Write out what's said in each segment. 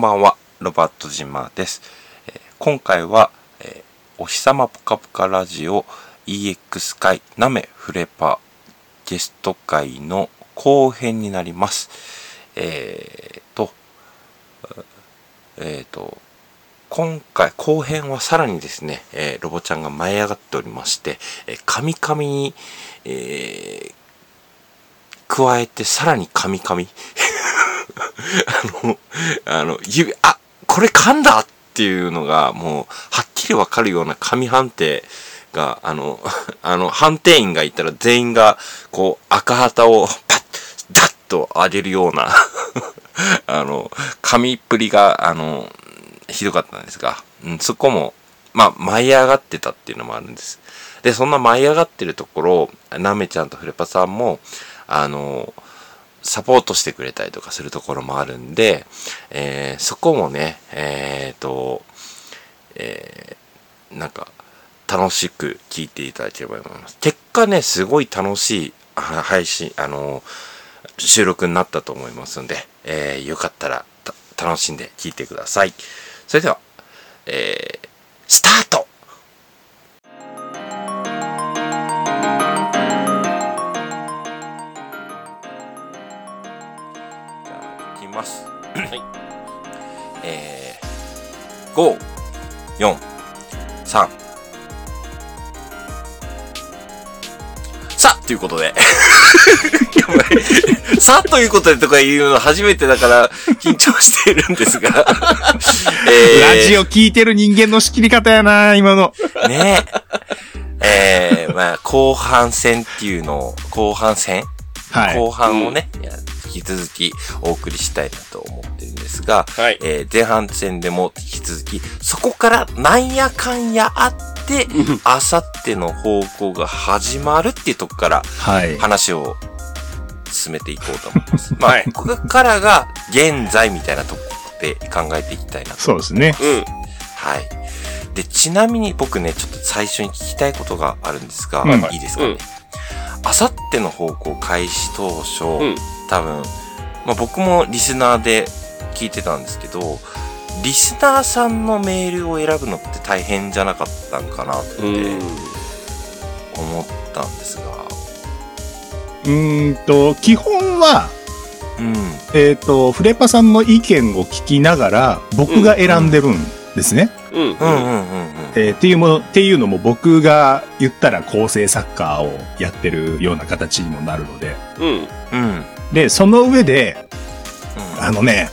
んばんは、ロバート島です。えー今回は、えーお日様ぽかぽかラジオ EX 会なめフレパゲスト会の後編になります。えーと、えーと、今回後編はさらにですね、えーロボちゃんが舞い上がっておりまして、えー、カミカミに、えー加えてさらにカミカミ。あの、あの、指、あ、これ噛んだっていうのが、もう、はっきりわかるような紙判定が、あの、あの、判定員がいたら全員が、こう、赤旗をパッ、ダッと上げるような、あの、紙っぷりが、あの、ひどかったんですが、うん、そこも、まあ、舞い上がってたっていうのもあるんです。で、そんな舞い上がってるところを、なめちゃんとフレパさんも、あの、サポートしてくれたりとかするところもあるんで、えーそこもね、えっ、と、えーなんか、楽しく聞いていただければと思います。結果ね、すごい楽しい 配信、あの、収録になったと思いますので、えーよかったら楽しんで聞いてください。それでは、えースタート5、4、3。さあということで。さあということでとか言うの初めてだから緊張しているんですが。えラジオ聞いてる人間の仕切り方やな、今の。ねえ。えー、まあ、後半戦っていうのを、後半戦？はい。後半をね、いや引き続きお送りしたいなと思ってるんですが、はいえー前半戦でも引き続き、そこからなんやかんやあって、あさっての方向が始まるっていうとこからはい。話を進めていこうと思います。まあ、はいここからが現在みたいなとこで考えていきたいなと。そうですね。うん。はい。で、ちなみに僕ね、ちょっと最初に聞きたいことがあるんですが、はいはいいいですかね？あさっての方向開始当初、うん多分、まあ、僕もリスナーで聞いてたんですけど、リスナーさんのメールを選ぶのって大変じゃなかったんかなってうん。思ったんですが、うーんと、基本は、うん。えっ、と、フレパさんの意見を聞きながら、僕が選んでるんですね。うん。うんうんうんうん。えーっていうもの、っていうのも僕が言ったら構成サッカーをやってるような形にもなるので。うん。うん。うん。で、その上で、うんあのね、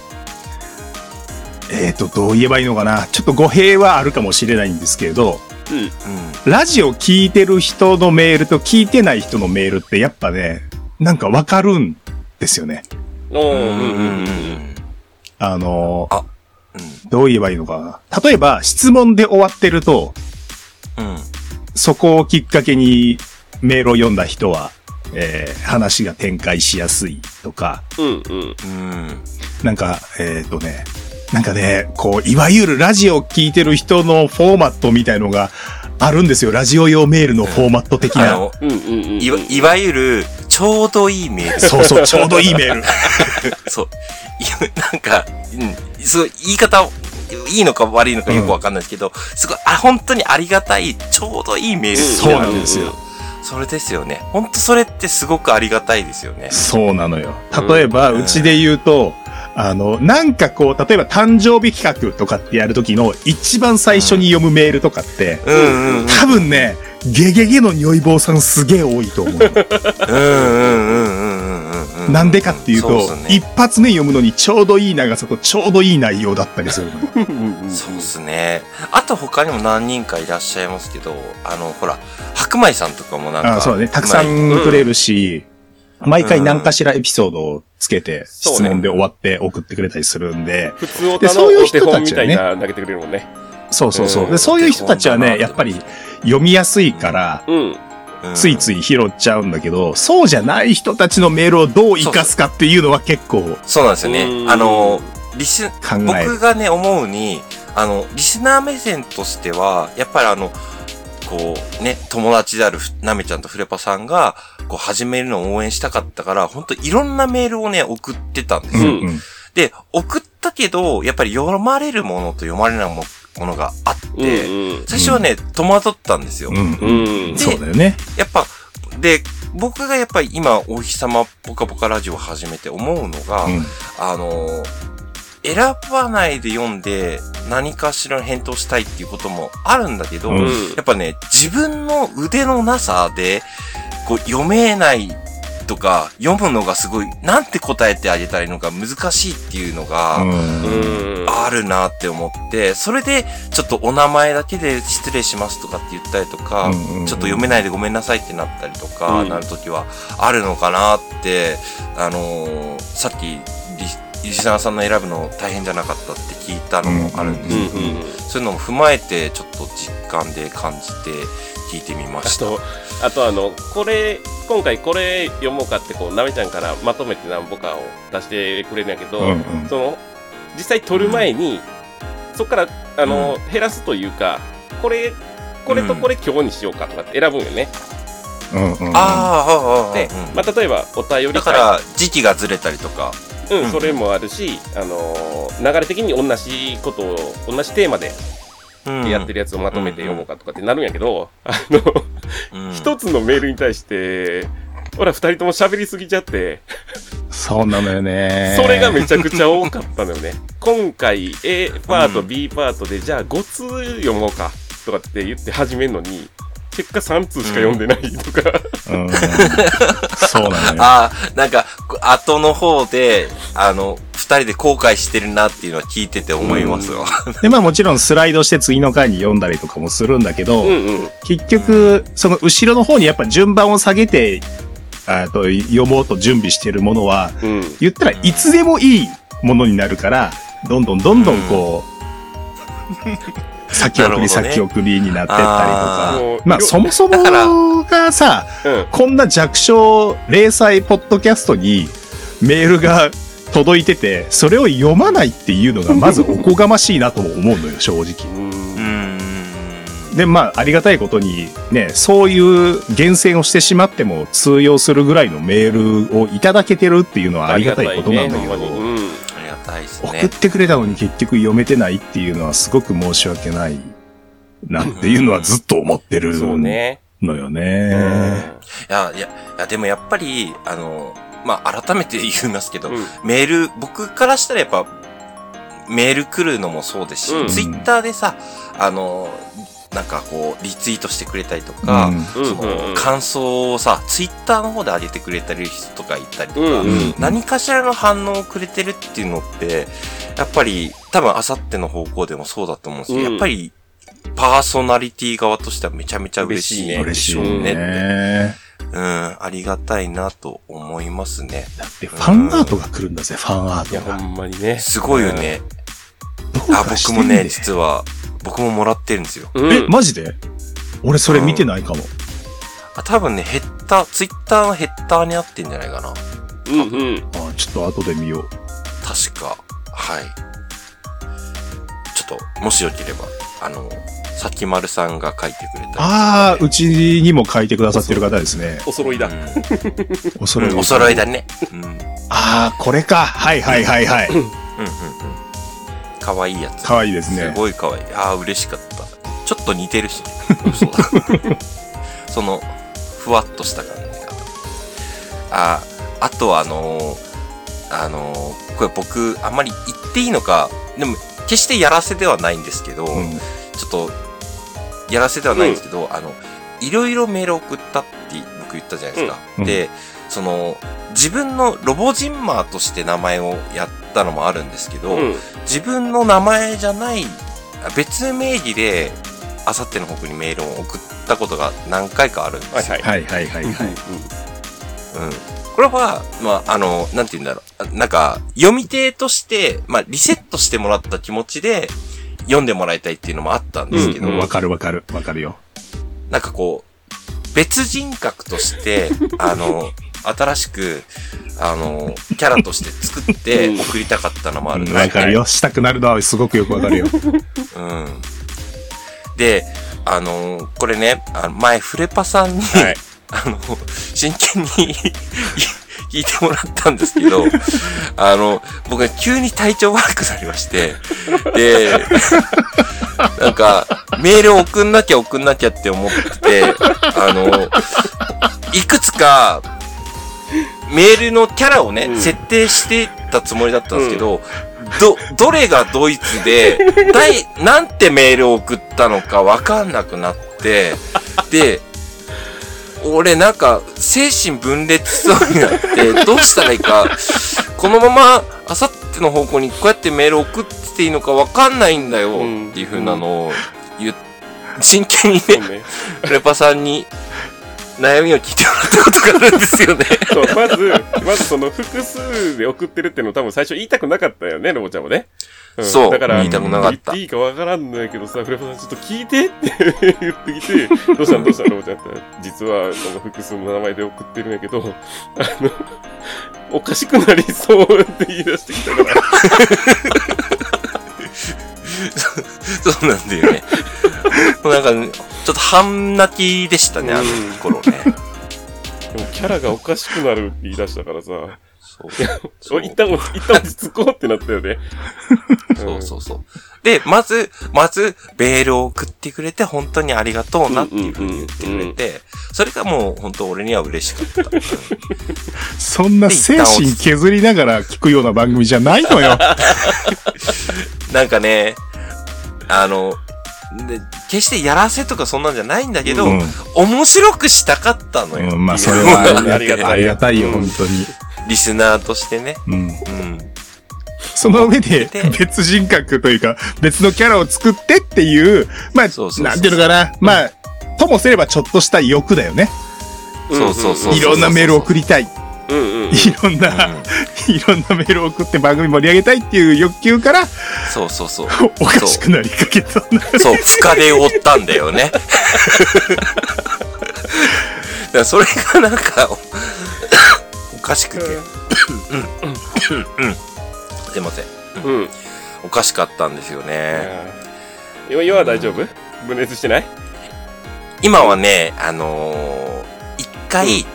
えっ、と、どう言えばいいのかな。ちょっと語弊はあるかもしれないんですけれど、うん。うん。ラジオ聞いてる人のメールと聞いてない人のメールってやっぱね、なんかわかるんですよね。うんうんうんうんあのーあうん。どう言えばいいのかな。例えば、質問で終わってると、うん。そこをきっかけにメールを読んだ人は、えー話が展開しやすいとか、うん。うん。うん。なんか、えっ、とね、なんかね、こう、いわゆるラジオ聞いてる人のフォーマットみたいのがあるんですよ。ラジオ用メールのフォーマット的な。あの、うん。うん。いわいわゆる、ちょうどいいメール。そうそう、ちょうどいいメール。そう。いやなんか、うん、すごい、言い方、いいのか悪いのかよくわかんないですけど、すごい、あ、本当にありがたい、ちょうどいいメール。そうなんですよ。それですよね。本当それってすごくありがたいですよね。そうなのよ。例えば、うんうちで言うと、あの、なんかこう、例えば誕生日企画とかってやるときの一番最初に読むメールとかって、うんうんうん。多分ね、ゲゲゲの如意棒さんすげえ多いと思う。うんうんうんうんうんうん。なんでかっていうと、ね一発目読むのにちょうどいい長さとちょうどいい内容だったりするの。うん。そうですね。あと他にも何人かいらっしゃいますけど、あの、ほら、白米さんとかもなんか。あそうだね。たくさんくれるし、毎回何かしらエピソードをつけて、質問で終わって送ってくれたりするんで、普通おでそういう人た本みたいちはねな投げてくれるもんね。そうそうそうう。んで、そういう人たちはね、やっぱり読みやすいから、うん。うんついつい拾っちゃうんだけど、そうじゃない人たちのメールをどう活かすかっていうのは結構そうなんですよねう。んあの、リス、考える。僕がね、思うに、あの、リスナー目線としては、やっぱりあの、こう、ね、友達であるふなめちゃんとフレパさんが、こう、始めるのを応援したかったから、本当いろんなメールをね、送ってたんですよ。うんうん。で、送っったけど、やっぱり読まれるものと読まれないものがあって、うん最初はね、戸惑ったんですよ。うん。うん。そうだよね。やっぱ、で、僕がやっぱり今、お日様ぽかぽかラジオを始めて思うのが、うん。あのー選ばないで読んで何かしらの返答したいっていうこともあるんだけど、うん。やっぱね、自分の腕のなさで、こう、読めないとか、読むのがすごい、なんて答えてあげたらいいのか難しいっていうのが。あるなって思って、それで、ちょっとお名前だけで失礼しますとかって言ったりとか、ちょっと読めないでごめんなさいってなったりとか、うん。なるときはあるのかなって、あのーさっきリ、リスナーさんの選ぶの大変じゃなかったって聞いたのもあるんですうん。けど、うん。そういうのも踏まえて、ちょっと実感で感じて聞いてみました。あと、あの、これ、今回これ読もうかって、こう、なめちゃんからまとめて何ぼかを出してくれるんやけど、うんうんその、実際取る前に、そこから、あの、減らすというか、これ、これとこれ今日にしようかとかって選ぶんよね。うんうん。ああ、ああ、で、うんまあ、例えば、お便り会だから、時期がずれたりとか、うん、うんそれもあるし、あのー流れ的に同じことを、同じテーマでうんやってるやつをまとめて読もうかとかってなるんやけど、あの、うん一つのメールに対して、ほら、二人とも喋りすぎちゃって、そうなのよね。それがめちゃくちゃ多かったのよね。今回 A パート、うん B パートで、じゃあ5通読もうか、とかって言って始めるのに、結果3通しか読んでないとか、うん。そうなのよ。ああ、なんか、後の方で、あの、二人で後悔してるなっていうのは聞いてて思いますよ。で、まあもちろんスライドして次の回に読んだりとかもするんだけど、うんうん。結局、その後ろの方にやっぱ順番を下げて、あと読もうと準備してるものは、うん。言ったらいつでもいいものになるから、どんどんどんどんこう、先送り先送りになってったりとあかー。まあそもそもがさ、うん。こんな弱小零細ポッドキャストにメールが届いてて、それを読まないっていうのがまずおこがましいなとも思うのよ、正直。で、まあ、ありがたいことに、ね、そういう厳選をしてしまっても通用するぐらいのメールをいただけてるっていうのはありがたいことなんだけど、たいです送っね。てくれたのに結局読めてないっていうのはすごく申し訳ないなっていうのはずっと思ってるそうのね。よね。いや、いや、いや、でもやっぱり、あの、まあ、改めて言いますけど、うん。メール、僕からしたらやっぱ、メール来るのもそうですし、うんツイッターでさ、あの、なんかこう、リツイートしてくれたりとか、うんうんその、感想をさ、ツイッターの方で上げてくれたり人とかいたりとか、うんうん何かしらの反応をくれてるっていうのって、やっぱり、多分、あさっての方向でもそうだと思うし、うんやっぱり、パーソナリティ側としてはめちゃめちゃ嬉しいね。嬉しいね。ね。うん、ありがたいなと思いますね。だってファンアートが来るんだぜ、ファンアーいや、トが。ほんまにね。すごいよね。どうあ、僕もね、んで実は、僕ももらってるんですよ。うん。え、マジで？俺それ見てないかも。あ多分ね、ヘッダー、ツイッターのヘッダーにあってんじゃないかな。うんうん。あちょっと後で見よう。確か。はい。ちょっと、もしよければ、あの、さきまるさんが書いてくれたねああ、うちにも書いてくださってる方ですね。お揃いだ。うん。おそろいお揃いだね。うん。うんうんああ、これか。はいはいはいはい。うん。かわいいやつ。かわいいですねす。ごいかわいい。ああ、嬉しかった。ちょっと似てるし、そうだ。その、ふわっとした感じが。ああ、あとあのーあのーこれ僕、あんまり言っていいのか、でも、決してやらせではないんですけど、うんちょっと、やらせではないんですけど、あの、いろいろメール送ったって僕言ったじゃないですか。うんで、その、自分のロボジンマーとして名前をやったのもあるんですけど、うん。自分の名前じゃない、あ別名義で、あさっての北にメールを送ったことが何回かあるんですよ。はいはい。はいはいはいはい。うん。これは、まあ、あの、なんて言うんだろう。あなんか、読み手として、まあ、リセットしてもらった気持ちで、読んでもらいたいっていうのもあったんですけど、うんわかるわかるわかるよ。なんかこう、別人格として、あの、新しく、あの、キャラとして作ってうん送りたかったのもあるんうんですわかるよ。したくなるのはすごくよくわかるよ。うん。で、あのこれね、あの前、フレパさんに、はい。あの、真剣に 聞いてもらったんですけど、あの、僕は急に体調悪くなりまして、で、なんか、メールを送んなきゃ送んなきゃって思ってて、あの、いくつか、メールのキャラをね、うん。設定してたつもりだったんですけど、ど、どれがドイツで、だい、なんてメールを送ったのかわかんなくなって、で、俺なんか精神分裂しそうになって、どうしたらいいか、このまま、あさっての方向にこうやってメール送っていいのかわかんないんだよ、うんっていう風なのを言っ、真剣にね、ね。レパさんに悩みを聞いてもらったことがあるんですよね。そう、まず、まずその複数で送ってるっていうのを多分最初言いたくなかったよね、ロボちゃんもね。んそうだから、言いたくなかった言っていいかわからんのやけどさ、フレパさんちょっと聞いてって言ってきて、どうしたの？どうしたの？ロボちゃんって実はその複数の名前で送ってるんやけど、あの、おかしくなりそうって言い出してきたから、そうなんだよね。なんか、ね、ちょっと半泣きでしたね、あの頃ね。でもキャラがおかしくなるって言い出したからさ、そう。そうお一旦、一旦落ち着こうってなったよね。そうそうそう。で、まず、まず、メールを送ってくれて、本当にありがとうなっていうふうに言ってくれて、それがもう本当俺には嬉しかった。うんそんな精神削りながら聞くような番組じゃないのよ。なんかね、あの、で決してやらせとかそんなんじゃないんだけど、うん面白くしたかったのよ。うん、まあ、それはありがたいありがたいよ、うん本当に。リスナーとしてね。うん。うん。その上でで、別人格というか、別のキャラを作ってっていう、まあそうそうそう、なんていうのかな。まあ、ともすればちょっとした欲だよね。そうそうそういろんなメールを送りたい。うんうんうん。いろんな、いろんなメールを送って番組盛り上げたいっていう欲求から、そうそうそう。おかしくなりかけた。そう、深手を負ったんだよね。だそれがなんか、おおかしくて。すいません。うん。うん。おかしかったん。ですよね。今今は大丈夫分裂してない今はね、あのー一回、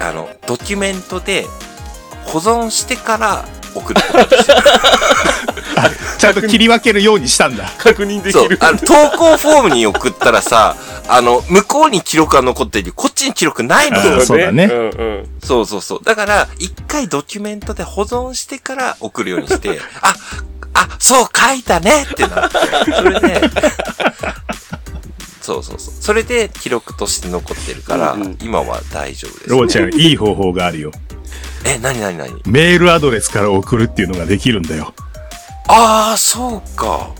あの、ドキュメントで保存してから送ることにしてる。ちゃんと切り分けるようにしたんだ。確認できる。。そうあの、投稿フォームに送ったらさ、あの、向こうに記録が残ってるこっちに記録ないのよあ。そうだねうんうん。そうそうそう。だから、一回ドキュメントで保存してから送るようにして、あ、あ、そう書いたねってなって。それで、そうそうそう。それで記録として残ってるから、うんうん今は大丈夫です。ロボちゃん、いい方法があるよ。え、なになになにメールアドレスから送るっていうのができるんだよ。ああ、そうか。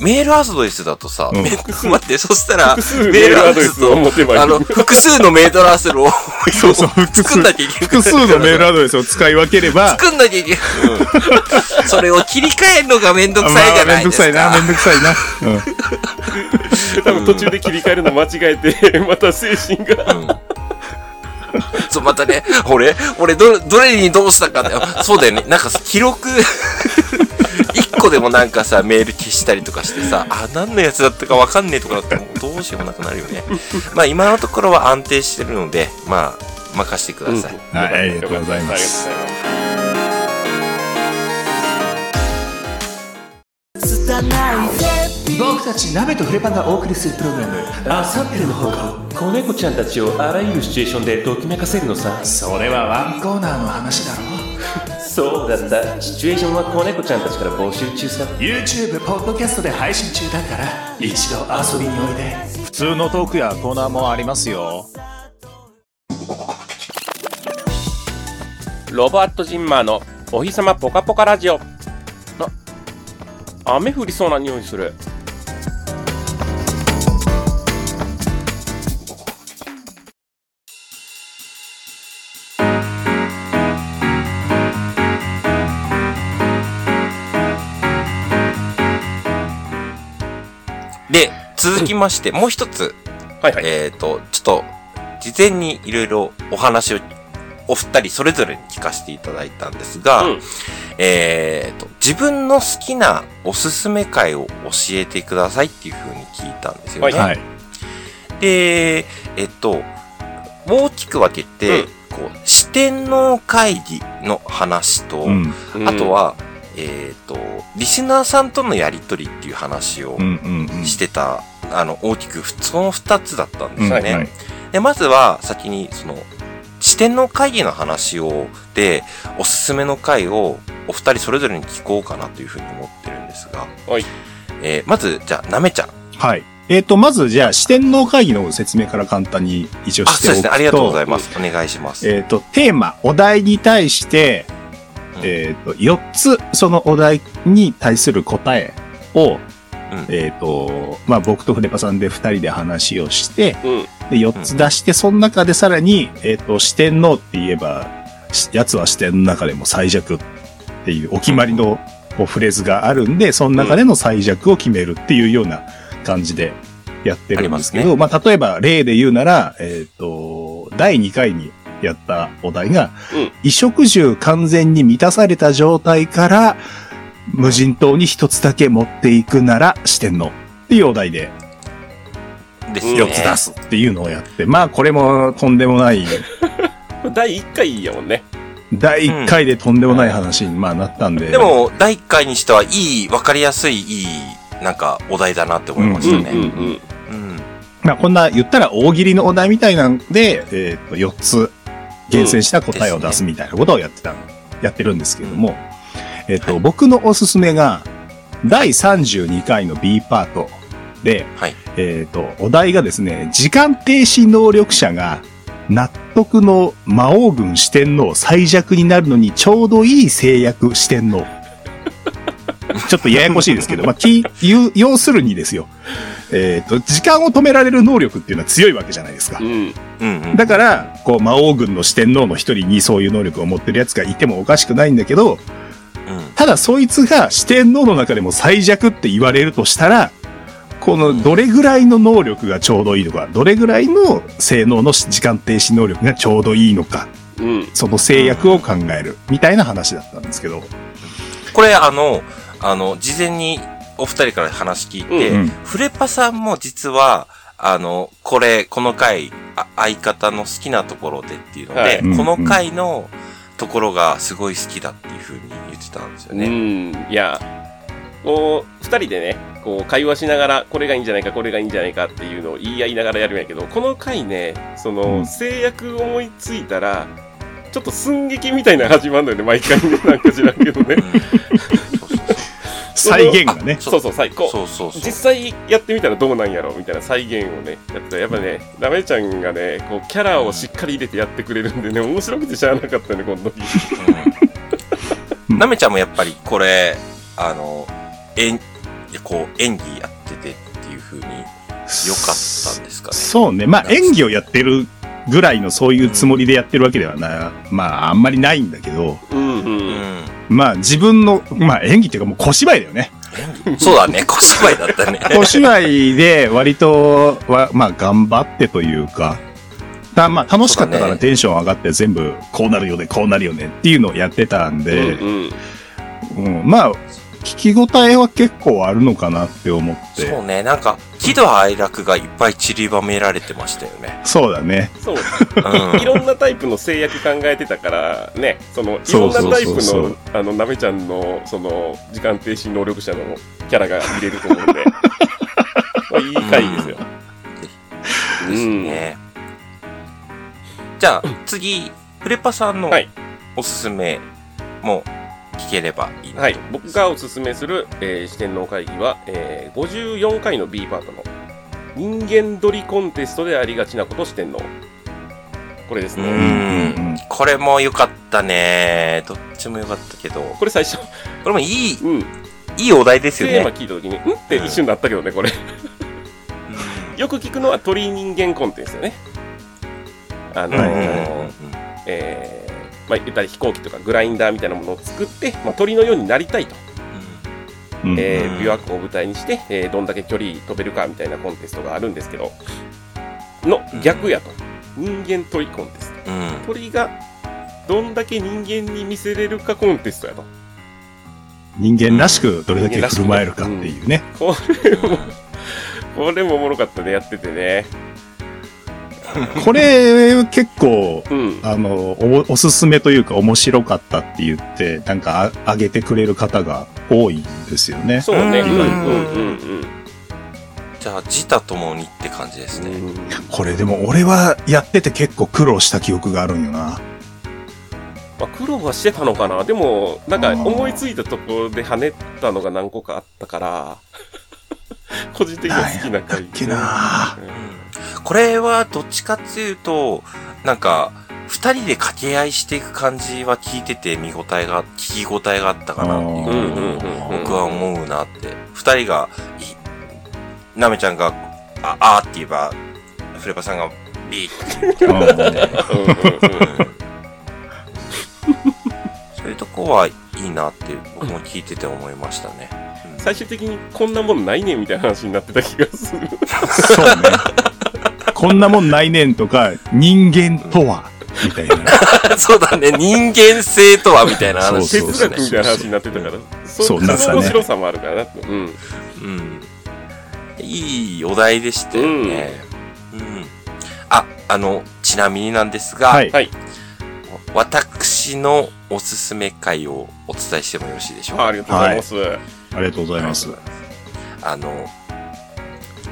メールアドレスだとさ、うんメ 待って、そしたら、メールアドレスを持てばいいあの、複数のメールアドレスを そうそう、作んなきゃいけない。複数のメールアドレスを使い分ければ、作んなきゃいけない。うんそれを切り替えるのがめんどくさいじゃないですか。めんどくさいな、めんどくさいな。うん。で多分途中で切り替えるの間違えて、また精神が。うんそう、またね、俺、俺、ど、どれにどうしたかって、そうだよね。なんか、記録、一個でもなんかさ、メール消したりとかしてさ、あ、何のやつだったかわかんねえとかだって、もうどうしようもなくなるよね。まあ、今のところは安定してるので、まあ、任してください。はいありがとうございますありがとうございます。僕たち鍋とフレパンがお送りするプログラム「あさっての方向子猫ちゃんたちをあらゆるシチュエーションでときめかせるのさ」それはワンコーナーの話だろそうだったシチュエーションは子猫ちゃんたちから募集中さ YouTube、ポッドキャストで配信中だから一度遊びにおいで普通のトークやコーナーもありますよロバート・ジンマーのお日様ポカポカラジオ。あ、雨降りそうな匂いする。続きまして、もう一つ、はいはい。えっ、と、ちょっと、事前にいろいろお話を、お二人それぞれに聞かせていただいたんですが、うんえっ、と、自分の好きなおすすめ会を教えてくださいっていうふうに聞いたんですよね。ははい。で、えっと、大きく分けて、うんこう、四天王会議の話と、うん。うんあと、は、えっ、と、リスナーさんとのやりとりっていう話をうんうんうん。してた、あの、大きく、その二つだったんですよね。はいはいで、まずは、先に、その、四天王会議の話を、で、おすすめの回を、お二人それぞれに聞こうかなというふうに思ってるんですが、はい。えーまず、じゃあ、なめちゃん。はい。えっ、と、まず、じゃあ、四天王会議の説明から簡単に一応あ、しておくと。そうですね。ありがとうございます。お願いします。えっ、と、テーマ、お題に対して、うんえっ、と、4つ、そのお題に対する答えを、うん。えっ、と、まあ、僕とフレパさんで2人で話をして、うん。で、4つ出して、その中でさらに、えっ、と、四天王って言えば、し奴は四天の中でも最弱っていうお決まりのこうフレーズがあるんで、その中での最弱を決めるっていうような感じでやってるんですけあど、まあ、例えば例で言うなら、えっ、と、第2回にやったお題が、うん。衣食住完全に満たされた状態から、無人島に一つだけ持っていくなら四天王っていうお題でですね。4つ出すっていうのをやって、まあこれもとんでもない、第1回やもんね。第1回でとんでもない話にまあなったんで。で、も、第1回にしては、いい、わかりやすい、いい、なんか、お題だなって思いましたね。うんうんうん。うん。まあこんな言ったら大喜利のお題みたいなんで、えっ、と4つ厳選した答えを出すみたいなことをやってた、やってるんですけれども、えっ、と、はい僕のおすすめが、第32回の B パートで、はい。えっ、と、お題がですね、時間停止能力者が納得の魔王軍四天王最弱になるのにちょうどいい制約四天王。ちょっとややこしいですけど、まあ、き、要要するにですよ。えっ、と、時間を止められる能力っていうのは強いわけじゃないですかう。ん。うんうん。だから、こう、魔王軍の四天王の一人にそういう能力を持ってるやつがいてもおかしくないんだけど、うん。ただそいつが四天王の中でも最弱って言われるとしたら、このどれぐらいの能力がちょうどいいのか、どれぐらいの性能の時間停止能力がちょうどいいのか、うん。その制約を考える、みたいな話だったんですけど。これ、あの、あの、事前にお二人から話聞いて、うん。フレパさんも実は、あの、これ、この回、あ相方の好きなところでっていうので、はい。うん。この回のところがすごい好きだっていう風に言ってたんですようね。ん。いや、こう、二人でね、こう、会話しながら、これがいいんじゃないか、これがいいんじゃないかっていうのを言い合いながらやるんやけど、この回ね、その、うん制約思いついたら、ちょっと寸劇みたいなの始まるのよね、毎回ね、なんか知らんけどね。再現がね。そうそう、最高。そうそうそう。実際やってみたらどうなんやろみたいな再現をね、やってたらやっぱね、ラメちゃんがね、こう、キャラをしっかり入れてやってくれるんでね、面白くてしゃあなかったね、この時。うんなめちゃんもやっぱりこれ、あの、演、こう、演技やっててっていう風に良かったんですかね。そうね。まあ演技をやってるぐらいのそういうつもりでやってるわけではな、まああんまりないんだけど、うんう。うんん。まあ自分の、まあ演技っていうかもう小芝居だよね。そうだね、小芝居だったね。小芝居で割とは、まあ頑張ってというか、だまあ楽しかったからテンション上がって全部こうなるよね、こうなるよねっていうのをやってたんで、うんうんまあ聞き応えは結構あるのかなって思って。そうね、なんか、喜怒哀楽がいっぱい散りばめられてましたよね。そうだね。そう。うんいろんなタイプの制約考えてたから、ね、その、いろんなタイプの、あの、なめちゃんの、その、時間停止能力者のキャラが見れると思うんで、まあ、いい回ですよ。ですね。じゃあ、次、フレパさんのはいおすすめも聞ければいいなはい。僕がおすすめする、えー四天王会議は、えー54回の B パートの人間撮りコンテストでありがちなこと四天王。これですうね。ん。これも良かったね。どっちも良かったけど、これ最初、これもいい、うん、いいお題ですよテーマね。聞いたときに、うん？って一瞬なったけどね、これ。よく聞くのは鳥人間コンテですよね。あのーはいえーまあ、言ったら飛行機とかグラインダーみたいなものを作って、まあ、鳥のようになりたいと、うんえ琵琶湖を舞台にして、えーどんだけ距離飛べるかみたいなコンテストがあるんですけど、の逆やと。人間鳥コンテスト。うん。うん鳥がどんだけ人間に見せれるかコンテストやと。人間らしくどれだけ振る舞えるかっていうね。これも、これもおもろかったね、やっててね。これ結構、うん。あの、お、おすすめというか面白かったって言って、なんかあ、あげてくれる方が多いんですよね。そうね。ううんんうんじゃあ、自他ともにって感じですね。うんうん。これでも俺はやってて結構苦労した記憶があるんよな。まあ、苦労はしてたのかな。でも、なんか思いついたところで跳ねたのが何個かあったから、個人的には好きな回、ね。けなこれはどっちかっていうと、なんか、二人で掛け合いしていく感じは聞いてて見応えが、聞き応えがあったかなっていう僕は思うなって。二人が、いなめちゃんが、あ、あーって言えば、フレパさんが、ビーってうんうんうんうんそういうとこはいいなって僕も聞いてて思いましたね。最終的にこんなもんないねんみたいな話になってた気がする。そうね。こんなもんないねんとか、人間とは、みたいな。そうだね、人間性とはみたいな話そう哲ですね。学みたいな話になってたから、そそううなんかね面白さもあるかなと。うん。うん。いいお題でしたよね。うん。あ、あの、ちなみになんですが、はい。はい。私のおすすめ回をお伝えしてもよろしいでしょうか？あありがとうございます。ありがとうございます。あの、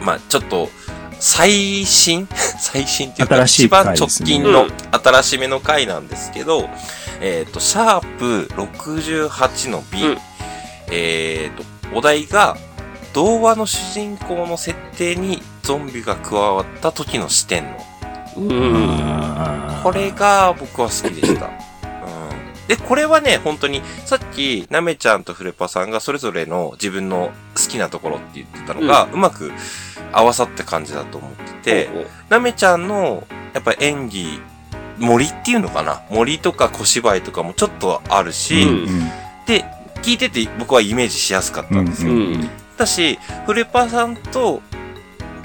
まあ、ちょっと、最新？最新っていうか、一番直近の新しめの回なんですけど、えっ、と、シャープ68の B、うんえっ、と、お題が、童話の主人公の設定にゾンビが加わった時の視点の。うん。これが僕は好きでした。うん。で、これはね、本当に、さっき、なめちゃんとフレパさんがそれぞれの自分の好きなところって言ってたのが、うまく合わさった感じだと思ってて、なめちゃんの、やっぱり演技、森っていうのかな？森とか小芝居とかもちょっとあるし、うんで、聞いてて僕はイメージしやすかったんですよ。うんうん。だし、フレパさんと、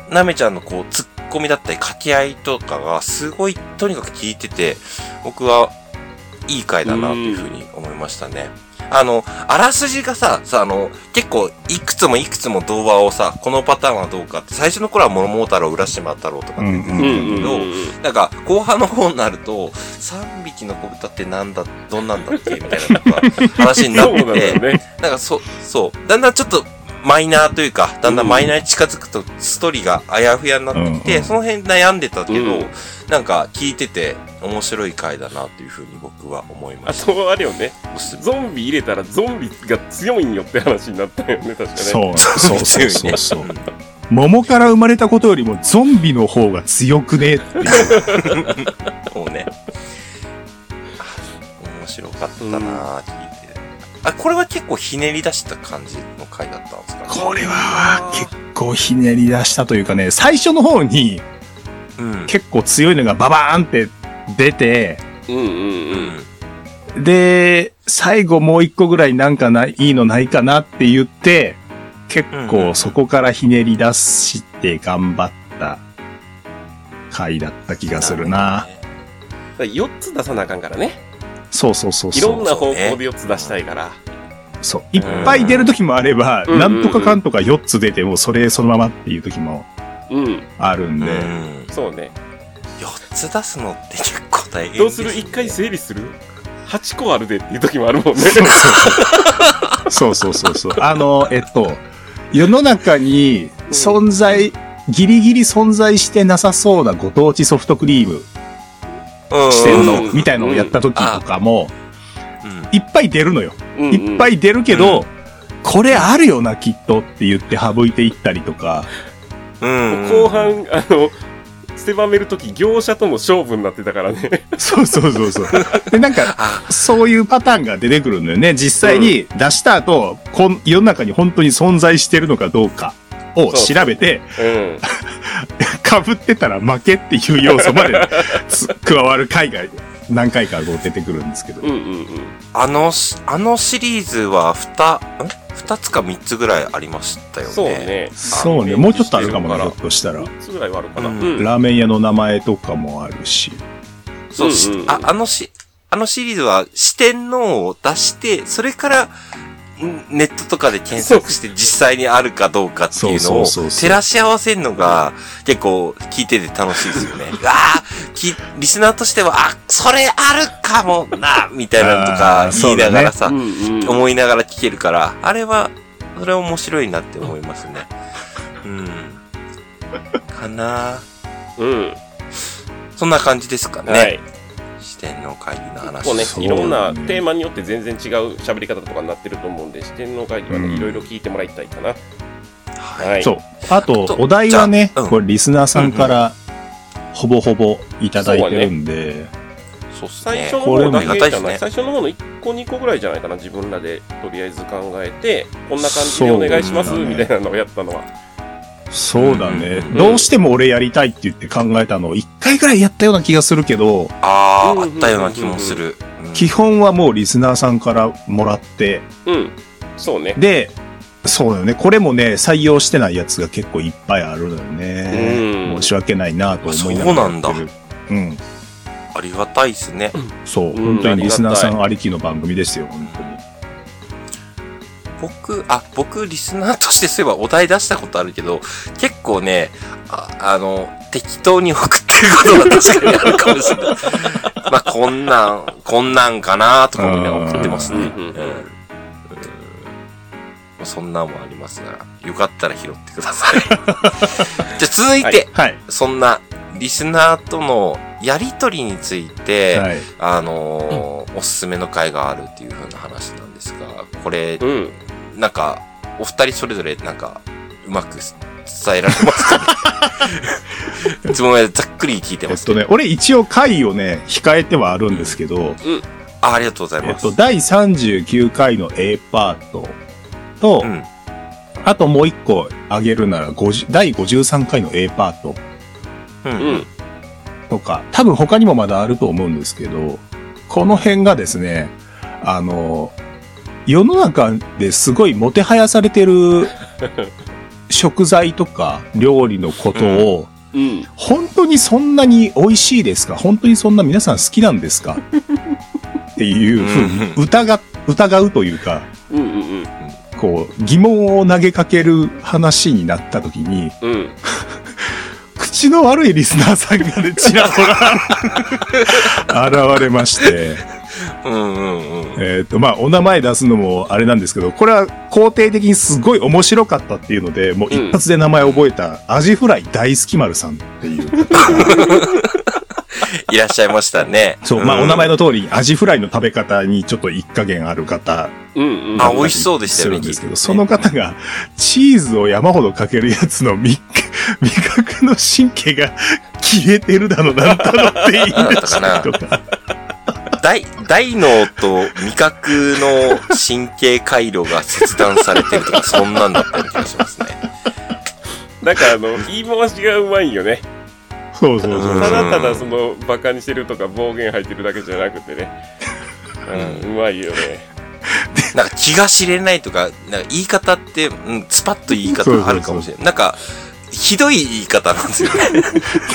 なめちゃんのこう、ツッコミだったり掛け合いとかが、すごい、とにかく聞いてて、僕はいい回だなというふうに思いましたね。あの、あらすじがさ、さ、あの、結構、いくつもいくつも動画をさ、このパターンはどうかって、最初の頃は桃太郎、浦島太郎とかって言ってたうんだけど、んなんか、後半の方になると、3匹の子豚ってなんだ、どんなんだっけみたいな話になって よ、ね。なんかそ、そう。だんだんちょっとマイナーというか、だんだんマイナーに近づくとストーリーがあやふやになってきて、うんうんその辺悩んでたけど、うんなんか聞いてて面白い回だなというふうに僕は思いまあした。と、あれよね。ゾンビ入れたらゾンビが強いんよって話になったよね、確かね。そう、そうそうそうそううん。桃から生まれたことよりもゾンビの方が強くねっていう。もうね。あ面白かったなぁ、聞いて。あ、これは結構ひねり出した感じの回だったんですかね？これは結構ひねり出したというかね、最初の方にうん。結構強いのがババーンって出て、うんうんううん。ん。で、最後もう一個ぐらいなんかない、いいのないかなって言って、結構そこからひねり出して頑張った回だった気がするな。4つ出さなあかんからね。そうそうそういそう。ろんな方向で4つ出したいから。そう。いっぱい出る時もあれば、うんなんとかかんとか4つ出てもそれそのままっていう時もうん。あるんで。うん。そうね。4つ出すのって結構大変どうする ?1 回整理する ?8 個あるでっていう時もあるもんね。そうそうそうそう。あの、えっと、世の中に存在、ギリギリ存在してなさそうなご当地ソフトクリームしてるの、うんみたいのをやった時とかも、うん。いっぱい出るのよ。うんいっぱい出るけど、これあるよな、きっとって言って省いていったりとか、うん。後半、あの、狭めるとき業者との勝負になってたからね。そうそうそうそう。で、なんか、あ、そういうパターンが出てくるんだよね。実際に出した後、こん世の中に本当に存在してるのかどうかを調べて、うん。被ってたら負けっていう要素まで つ加わる回が何回かこう出てくるんですけど。うんうんうん。あのし、あのシリーズは二、ん二つか三つぐらいありましたよね。そうね。そうね。もうちょっとあるかもな、ひょっとしたら。3つぐらいはあるかな。ううんん。ラーメン屋の名前とかもあるし。そうしうんうんうんあ、あのし、あのシリーズは四天王を出して、それからネットとかで検索して実際にあるかどうかっていうのを照らし合わせるのが結構聞いてて楽しいですよね。ああ、きリスナーとしては、あ、それあるかもな、みたいなのとあかー言いながらさ、うんうん。思いながら聞けるから、あれは、それは面白いなって思いますね。うん。かなうん。そんな感じですかね。はい。四天王会議の話。結構ね、そういろんなテーマによって全然違う喋り方とかになってると思うんで、四天王会議はね、うんいろいろ聞いてもらいたいかな。はい。はい。そう。あとあと、お題はね、うんこれリスナーさんから、ほぼほぼいただいてるんで、そうっすね。最初のこれも方だけじゃない、ね最初の方の1個2個ぐらいじゃないかな、自分らでとりあえず考えて、こんな感じでお願いします、みたいなのをやったのは。そうだね、うんどうしても俺やりたいって言って考えたのを一回ぐらいやったような気がするけど、ああ、うんあったような気もする。うん基本はもうリスナーさんからもらって、うん。そうね。で、そうだよね。これもね、採用してないやつが結構いっぱいあるのよね。うん申し訳ないなと思いながらやってる。うん。ありがたいですね。そう、うん本当にリスナーさんありきの番組ですよ、本当に。僕、あ、僕、リスナーとしてそういえばお題出したことあるけど、結構ね、ああの、適当に送ってることが確かにあるかもしれない。まあ、こんなん、こんなんかなとかみんな送ってますね。うんううんんうんそんなんもありますが、よかったら拾ってください。じゃあ続いて、はい。そんなリスナーとのやりとりについて、はい。あのーおすすめの回があるっていう風な話なんですが、これ、うん。なんか、お二人それぞれなんか、うまく伝えられますかね？つもざっくり聞いてますえっとね、俺一応回をね、控えてはあるんですけど、あ。ありがとうございます。えっと、第39回の A パートと、うん。あともう一個あげるなら、50第53回の A パートうん。ううんん。とか、多分他にもまだあると思うんですけど、この辺がですね、あの、世の中ですごいもてはやされてる 食材とか料理のことを、うん。本当にそんなに美味しいですか？本当にそんな皆さん好きなんですか？っていうふうに疑、疑うというか、うんうんこう、疑問を投げかける話になった時に、うん。うん。口の悪いリスナーさんがね、ちらほら、現れまして、うんうんうん。えっ、と、まあ、お名前出すのもあれなんですけど、これは肯定的にすごい面白かったっていうので、もう一発で名前を覚えた、アジフライ大好き丸さんっていう。いらっしゃいましたね。そう、まあ、んお名前の通り、アジフライの食べ方にちょっと一加減ある方うんうん。あ美味しそうでしたよねんですけど、その方が、チーズを山ほどかけるやつの味 味覚の神経が消えてるだの、なんだのって言い出したりとか。大、大脳と味覚の神経回路が切断されてるとか、そんなんだったような気がしますね。なんかあの、言い回しがうまいよね。そうそうそううんただただその、バカにしてるとか暴言吐いてるだけじゃなくてね。うん、うまいよね。なんか気が知れないとか、なんか言い方って、うん、スパッと言い方あるかもしれない。なんか、ひどい言い方なんですよね。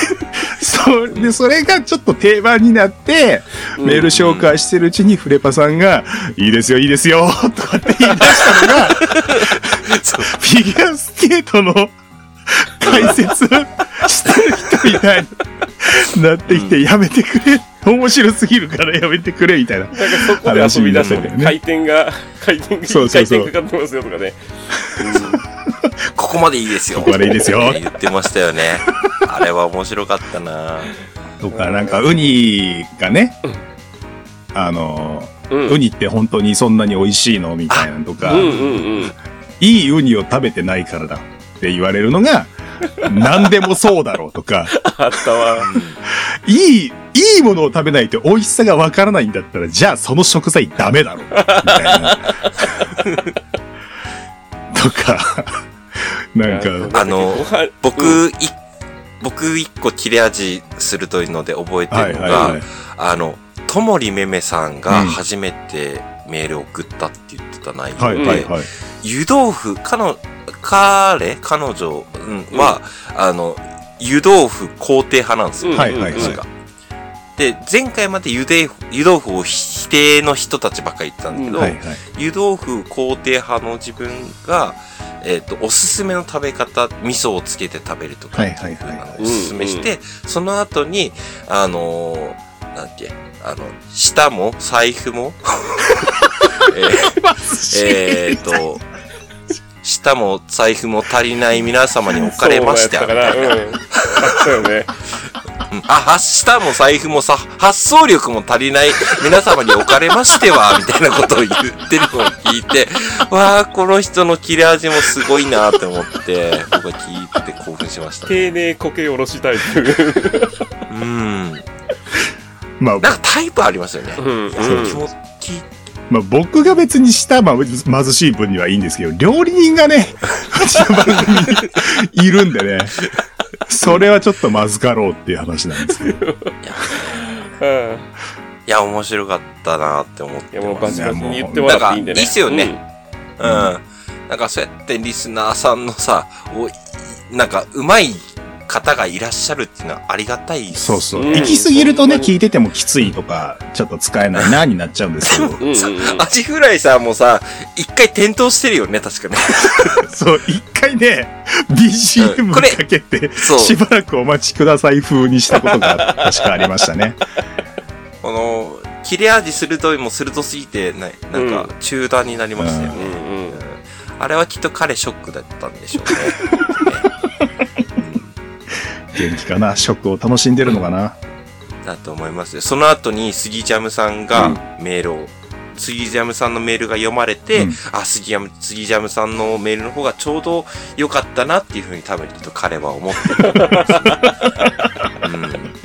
そう。で、それがちょっと定番になって、メール紹介してるうちにフレパさんが、いいですよ、いいですよ、とかって言い出したのが、フィギュアスケートの解説してる人みたいになってきて、やめてくれ。面白すぎるからやめてくれ、みたいな。なんかそこで遊び出てね回転が、回転が、そうそうそう回転かかってますよとかね。ここまでいいですよ。ここまでいいですよ言ってましたよね。あれは面白かったなとか、なんか、ウニがね、あの、うん。ウニって本当にそんなに美味しいの？みたいなのとか、うんうんうん。いいウニを食べてないからだって言われるのが、何でもそうだろうとか、あったわ。いい、いいものを食べないと美味しさがわからないんだったら、じゃあその食材ダメだろう。みたいな。とか、なんか、あの僕、うん。い、僕一個切れ味鋭いので覚えてはいるのが、はいはい。あの、ともりめめさんがうん。初めてメールを送ったって言ってた内容で、はいはいはい。湯豆腐、彼女、彼彼女、うん、は、あの、湯豆腐肯定派なんですよ。うん。はいはいはで、前回まで湯豆腐湯豆腐を否規定の人たちばっかり言ってたんだけど、はいはい。湯豆腐肯定派の自分が、えっ、と、おすすめの食べ方、味噌をつけて食べるとかっていうのをおすすめして、その後に、あのーなんだっけ、あの、舌も財布も、えーえーっと、舌も財布も足りない皆様におかれまして。あったよね。うんあ、は舌も財布もさ、発想力も足りない皆様におかれましては、みたいなことを言ってるのを聞いて、わあ、この人の切れ味もすごいなって思って、僕は聞いてて興奮しました。丁寧こけおろしタイプ。うん。なんまあ、かタイプありますよね。うん。うん。気持ち、まあ、僕が別に舌ま貧しい分にはいいんですけど、料理人がね、うちの番組にいるんでね、それはちょっとまずかろうっていう話なんですけど。いや、うんいや、面白かったなって思っいや、てます。もうバチバチに言ってもらっていいんでね。なんかいいっすよねうん。なんかそうやってリスナーさんのさ、おなんか上手い方がいらっしゃるっていうのはありがたいそうそう。うん行き過ぎるとね、聞いててもきついとか、ちょっと使えないな、になっちゃうんですけど。うん。うん。うん。アジフライさんもさ、一回転倒してるよね、確かね。そう、一回ね、うん BGM これかけて、そうしばらくお待ちください風にしたことが確かありましたね。この、切れ味鋭いも鋭すぎて、ななんか中断になりましたよね。うん。うん。あれはきっと彼ショックだったんでしょうね。元気かな？食を楽しんでるのかな？だと思いますよ。その後に杉ジャムさんがメールを、杉ジャムさんのメールが読まれて、うんあ、杉ジャム、杉ジャムさんのメールの方がちょうど良かったなっていうふうに多分きっと彼は思ってると思います。うん。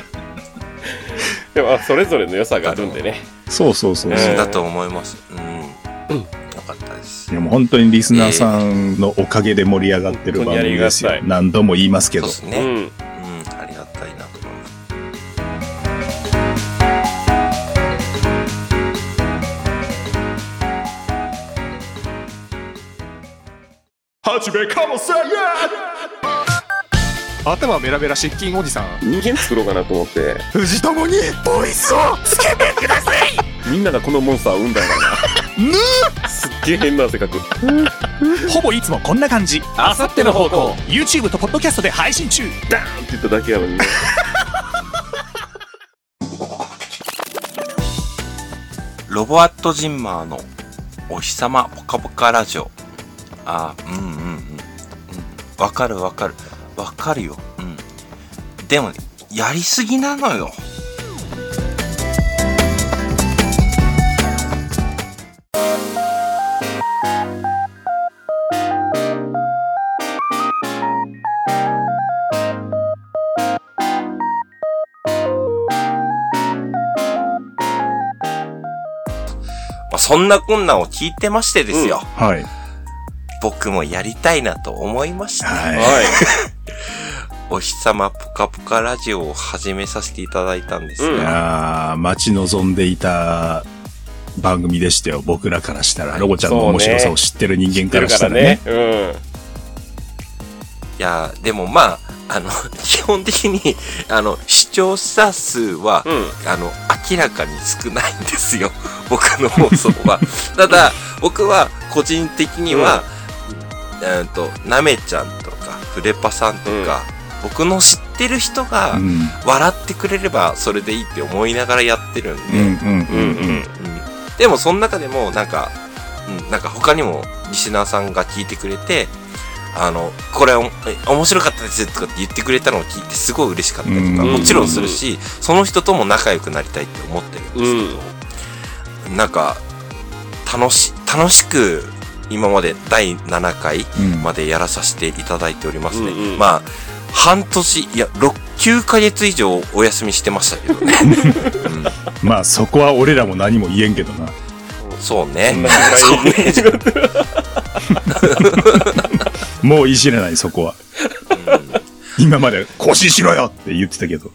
でも、あそれぞれの良さがあるんでね。そうそうそう。うんいだと思います。うん。よかったです。やもう本当にリスナーさんのおかげで盛り上がってる番組ですよ本当にありがたい。何度も言いますけど。そうですね。うん。頭ベラベラ失禁おじさん人間作ろうかなと思って。藤友にボイスをつけてくださいみんながこのモンスターを生んだんだな。すっげえ変な性格。ほぼいつもこんな感じあさっての方向 YouTube とポッドキャストで配信中ダーンって言っただけやのにね。ロボアットジンマーのお日様ポカポカラジオ。あ。うんわかるわかる。わかるよ。うん。でもね、やりすぎなのよ。そんなこんなを聞いてましてですよ。はい。僕もやりたいなと思いました。はい。はい。お日様ぽかぽかラジオを始めさせていただいたんですうんが、いやー待ち望んでいた番組でしたよ。僕らからしたら。ロゴちゃんの面白さを知ってる人間からしたらね。らね。いやーでもまあ、あの、基本的に、あの、視聴者数は、うん。うん。あの、明らかに少ないんですよ。僕の放送は。ただ、僕は個人的には、うんと、なめちゃんとか、フレパさんとか、僕の知ってる人がうん。笑ってくれればそれでいいって思いながらやってるんで、うんうんうんうん。うん。うんでもその中でもなんか、うん、なんか他にもリスナーさんが聞いてくれて、あの、これ面白かったですとかって言ってくれたのを聞いてすごい嬉しかったりとか、うんもちろんするし、その人とも仲良くなりたいって思ってるんですけど、なんか、楽し、楽しく今まで第7回うんまでやらさせていただいておりますね。うんうんまあ、半年、いや、6、9ヶ月以上お休みしてましたけどね。うんまあそこは俺らも何も言えんけどな。そうね。そんな心配にもういじれないそこは。今まで更新しろよって言ってたけど。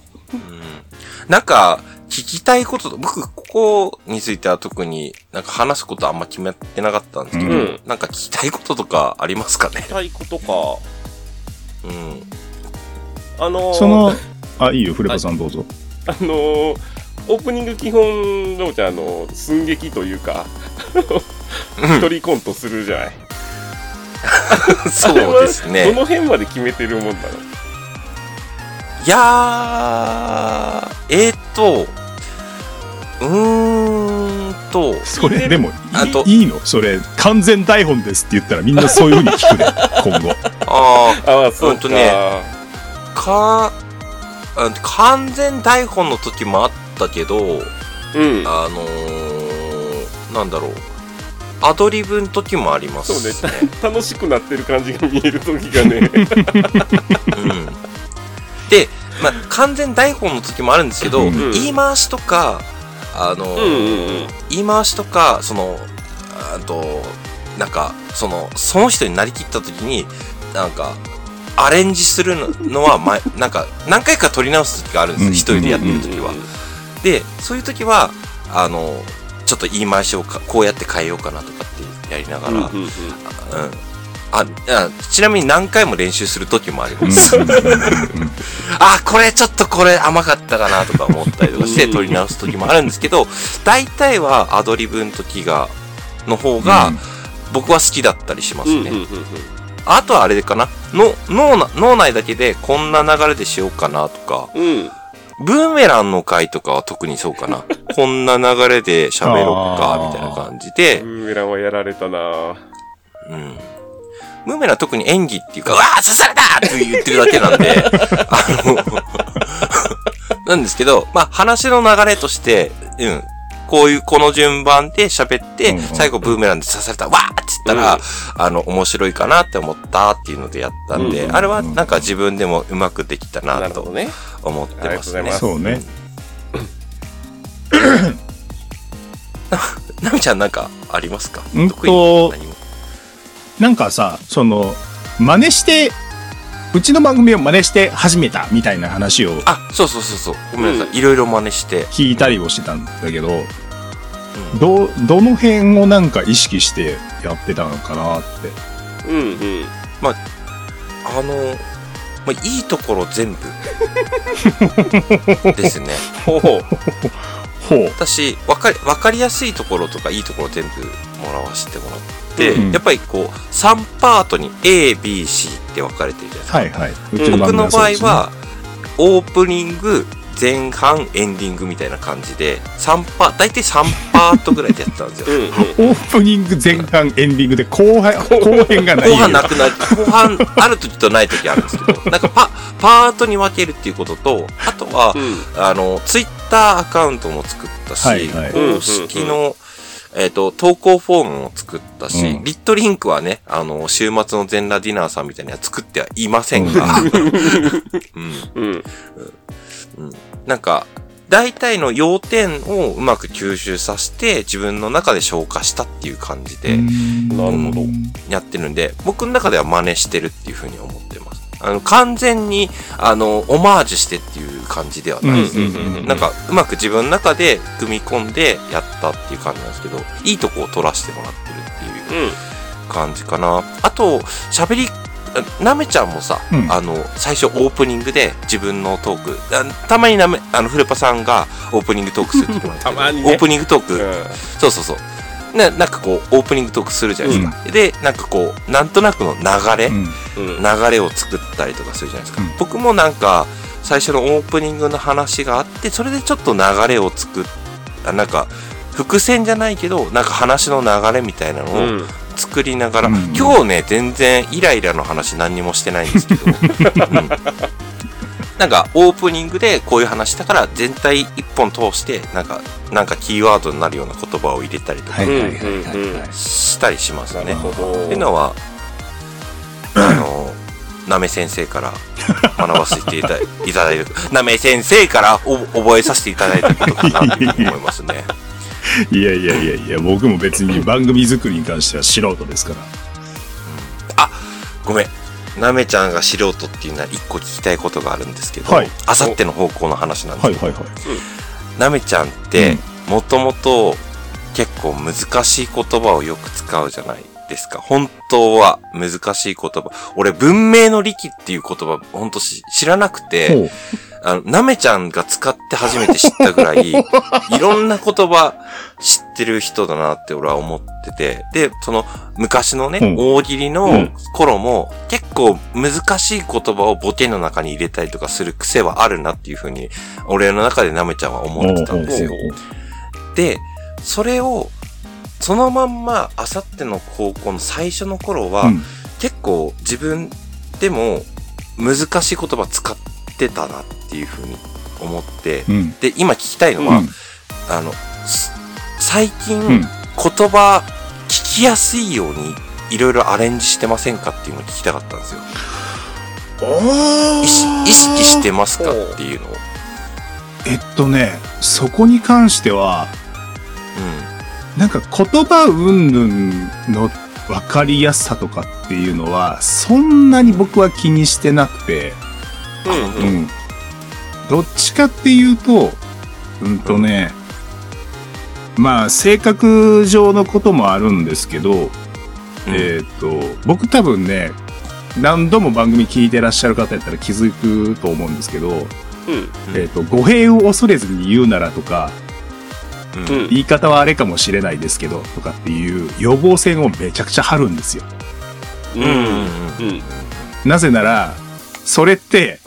なんか、聞きたいことと、僕、ここについては特になんか話すことあんま決めてなかったんですけど、うんなんか聞きたいこととかありますかね？たいことか。うん。あのー、その、あ、いいよ、フレパさんどうぞ。あのー、オープニング基本、のちゃん、あの、寸劇というか、一人コントするじゃない。そうですどね。の辺まで決めてるもんなの？いやー、えーっと、うーんと、それ、でもあといいの？それ、完全台本ですって言ったらみんなそういう風に聞くね、今後。あー、ああ、そうか。ほんとねか、あ完全台本の時もあったけど、うん。あのー、なんだろう。アドリブの時もありますそうねね。楽しくなってる感じが見える時がね。うん。で、まあ、完全台本の時もあるんですけど、うん言い回しとか、あのーうんうんうん言い回しとか、その、あと、なんか、その、その人になりきった時に、なんか、アレンジするのは、ま、なんか、何回か撮り直す時があるんですよ。うん一人でやってる時は。で、そういう時は、あの、ちょっと言い回しをかこうやって変えようかなとかってやりながら、うんん。ううんうんあ、あちなみに何回も練習する時もありうん。ます。あ、これちょっとこれ甘かったかなとか思ったりとかして撮り直す時もあるんですけど、大体はアドリブの時が、の方が僕は好きだったりしますね。あとはあれかな。の脳な脳内だけでこんな流れでしようかなとか、うん。ブーメランの回とかは特にそうかな。こんな流れで喋ろっか、みたいな感じで。ブ、ーメランはやられたな。うん。ブーメランは特に演技っていうか、うわー刺されたって言ってるだけなんで、あの、なんですけど、まあ話の流れとして、うん。こういう、この順番で喋って、最後ブーメランで刺された、わーって言ったら、うん。あの、面白いかなって思ったっていうのでやったんで、うんあれはなんか自分でもうまくできたなと。思ってますね。そうね。なみちゃんなんかありますか？うん得意と何もなんかさ、その、真似して、うちの番組を真似して始めたみたいな話をあ、そうそうそうそう。ごめんなさい。いろいろ真似して。聞いたりをしてたんだけど、ど、どの辺をなんか意識してやってたのかなって。うんうん。あの、まあ、いいところ全部 ですね。ほう。ほう。私、わかり、わかりやすいところとかいいところ全部もらわせてもらって、うんやっぱりこう、3パートに A、B、C って分かれてるじゃないですか。はいはい。僕の場合はオープニング、前半、エンディングみたいな感じで、3パー、大体3パートぐらいでやってたんですよ。うんうん。オープニング前半エンディングで後半、後編がない後半なくなる、後半ある時とない時あるんですけど、なんかパ、パートに分けるっていうことと、あとは、うんあの、ツイッターアカウントも作ったし、はいはい公式の、えっ、と、投稿フォームも作ったし、うん。リットリンクはね、あの、週末の全裸ディナーさんみたいなのは作ってはいませんが、うん、うん。なんか、大体の要点をうまく吸収させて、自分の中で消化したっていう感じで、なるほど。やってるんで、僕の中では真似してるっていうふうに思ってます。あの、完全に、あの、オマージュしてっていう感じではないです。なんか、うまく自分の中で組み込んでやったっていう感じなんですけど、いいとこを取らせてもらってるっていううん。感じかな。あと、喋り、あなめちゃんもさ、うんあの、最初オープニングで自分のトーク、あたまになめ、あの、フレパさんがオープニングトークする時もあるけど たまにねオープニングトーク、うんそうそうそう。ね、なんかこう、オープニングトークするじゃないですか。で、なんかこう、なんとなくの流れ、うんうん。流れを作ったりとかするじゃないですか。うん僕もなんか、最初のオープニングの話があって、それでちょっと流れを作っあなんか、伏線じゃないけど、なんか話の流れみたいなのをうん。作りながら、うん今日ね、全然イライラの話何にもしてないんですけど、うんなんか、オープニングでこういう話だから、全体一本通して、なんか、なんかキーワードになるような言葉を入れたりとか。したりしますね。っていうのは、あの、なめ先生から学ばせていただいいただいた、なめ先生からお覚えさせていただいたことかなと思いますね。いやいやいやいや、僕も別に番組作りに関しては素人ですから。ごめん。なめちゃんが素人っていうのは一個聞きたいことがあるんですけど、はいあさっての方向の話なんですけど、はいはいはい。なめちゃんって、もともと結構難しい言葉をよく使うじゃないですか。本当は難しい言葉。俺、文明の利器っていう言葉、本当し知らなくて。あの、なめちゃんが使って初めて知ったぐらい、いろんな言葉知ってる人だなって俺は思ってて、で、その昔のね、うん。大喜利のうん。頃も、結構難しい言葉をボケの中に入れたりとかする癖はあるなっていうふうに、俺の中でなめちゃんは思ってたんですよ。で、それを、そのまんま、あさっての高校の最初の頃は、うん。結構自分でも難しい言葉使ってたなっていうふうに思って、うん。で、今聞きたいのは、うん。あの、す最近、うん。言葉聞きやすいようにいろいろアレンジしてませんかっていうのを聞きたかったんですよ。意識してますかっていうのを。えっとね、そこに関しては、なんか言葉云々の分かりやすさとかっていうのは、そんなに僕は気にしてなくて、うんうん。うん。どっちかっていうと、うんとね、まあ、性格上のこともあるんですけど、うん。えっ、と、僕多分ね、何度も番組聞いてらっしゃる方やったら気づくと思うんですけど、うん。えっ、と、語弊を恐れずに言うならとか、うんうん。言い方はあれかもしれないですけど、とかっていう予防線をめちゃくちゃ張るんですよ。うん。うんうんうん。なぜなら、それって、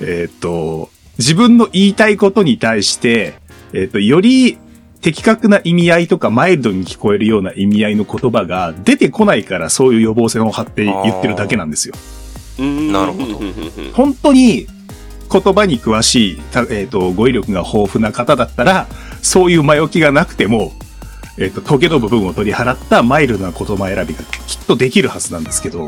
えっ、と、自分の言いたいことに対して、えっ、と、より的確な意味合いとかマイルドに聞こえるような意味合いの言葉が出てこないからそういう予防線を張って言ってるだけなんですよ。うん。なるほど本当に言葉に詳しい、たえっ、と、語彙力が豊富な方だったら、そういう前置きがなくても、えっ、と、トゲの部分を取り払ったマイルドな言葉選びがきっとできるはずなんですけど、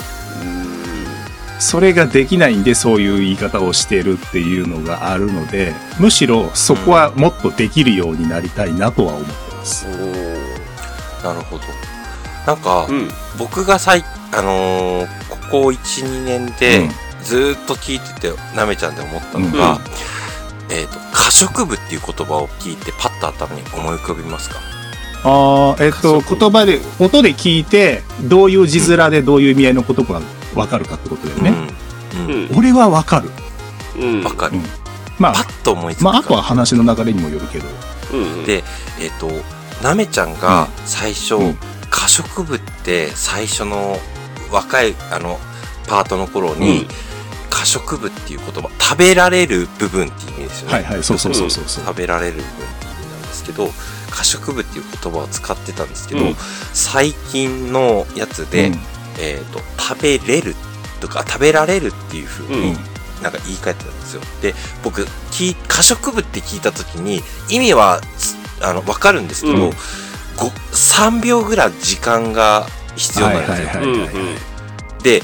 それができないんでそういう言い方をしてるっていうのがあるので、むしろそこはもっとできるようになりたいなとは思ってます。なるほど。なんか、うん。僕が最、あのーここ1、2年で、ずーっと聞いてて、なめちゃんで思ったのが、えっ、と、可食部っていう言葉を聞いて、パッと頭に思い浮かびますか？ああ、えっ、と、言葉で、音で聞いて、どういう字面でどういう意味合いのことかわかるかってことだよね。うん。俺はわかる。うん。わかる。うんまあ、パッと思いつくかまあ、あとは話の流れにもよるけど。うん。で、えっ、と、なめちゃんが最初、うん可食部って最初の若い、あの、パートの頃に、うん可食部っていう言葉、食べられる部分っていう意味ですよね。はいはい、そうそうそうそうそう。食べられる部分っていう意味なんですけど、可食部っていう言葉を使ってたんですけど、うん最近のやつで、うんえっ、と、食べれるとか、食べられるっていう風に、うんなんか言い換えてたんですよ。で、僕、き可食部って聞いたときに、意味は、つあの、わかるんですけど、うんご3秒ぐらい時間が必要なんですよ。で、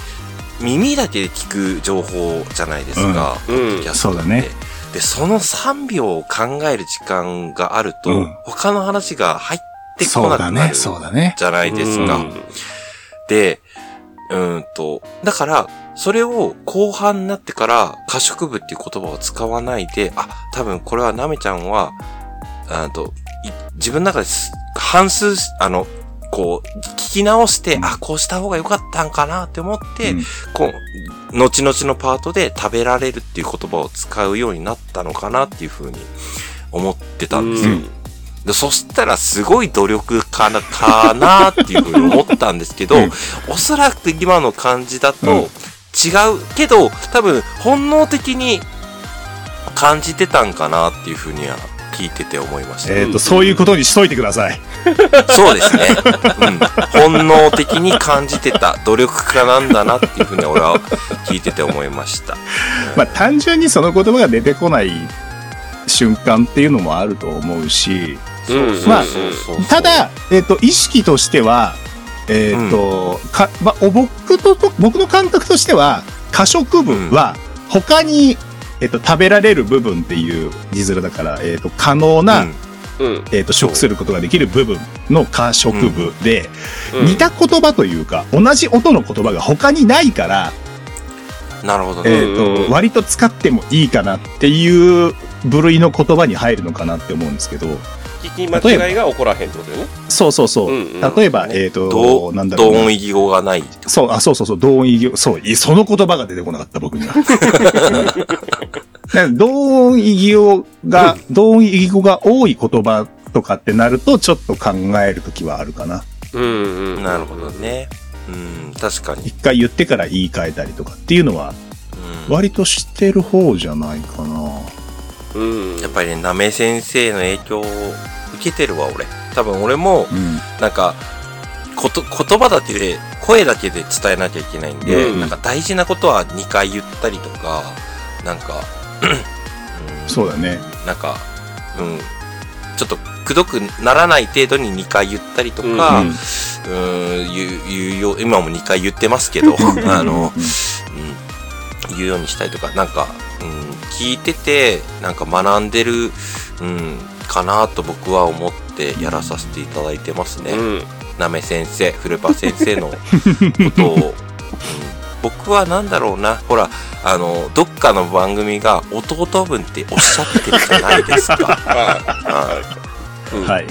耳だけで聞く情報じゃないですか。うんうんそうだねで、その3秒を考える時間があると、うん他の話が入ってこそうだね、なくなるそうだね。じゃないですか。うんで、うーんと、だから、それを後半になってから、可食部っていう言葉を使わないで、あ、多分これはなめちゃんは、あと、い自分の中です半数、あの、こう、聞き直して、あ、こうした方が良かったんかなって思って、うん。こう、後々のパートで食べられるっていう言葉を使うようになったのかなっていうふうに思ってたんですよ。うんでそしたらすごい努力家なかなっていうふうに思ったんですけど、うんおそらく今の感じだうんと違うけど、多分本能的に感じてたんかなっていうふうには聞いてて思いました。えっ、と、そういうことにしといてください。そうですね。うん。本能的に感じてた努力家なんだなっていうふうに俺は聞いてて思いました。まあ、単純にその言葉が出てこない瞬間っていうのもあると思うし、うんまあただ、えっ、と、意識としては、えっ、と、か、まあ、お僕と、僕の感覚としては、可食部は、他に、えっ、と、食べられる部分っていう字面だから、えっ、と、可能な、うん。うん。えっ、と、食することができる部分の可食部で、うん。似た言葉というか、同じ音の言葉が他にないから、なるほどね。えっ、うんうんと、割と使ってもいいかなっていう部類の言葉に入るのかなって思うんですけど、聞き間違いが起こらへんってことだよね。そうそうそう。うんうん例えば、えっ、同と、なんだろうな同音異義語がない。そう、あ、そうそうそう、同音異義語、そう、いその言葉が出てこなかった、僕には。同音異義語が、同音異義語が多い言葉とかってなると、ちょっと考えるときはあるかな。うんうん。なるほど。ね。うん、確かに。一回言ってから言い換えたりとかっていうのは、うん、割としてる方じゃないかな。うん。やっぱりね、なめ先生の影響を受けてるわ、俺。多分俺も、うん。なんか、こと、言葉だけで、声だけで伝えなきゃいけないんで、うんなんか大事なことは2回言ったりとか、なんか、うんそうだね。なんか、うん、ちょっと、くどくならない程度に2回言ったりとか、うんうん、言う、よ、今も2回言ってますけど、あの、うん、言うようにしたりとか、なんか、うん、聞いてて、なんか学んでる、うん、かなと僕は思ってやらさせていただいてますね。うん。なめ先生、フルパ先生のことを、うん僕はなんだろうな、ほら、あの、どっかの番組が弟分っておっしゃってるじゃないですか。はいうんはい。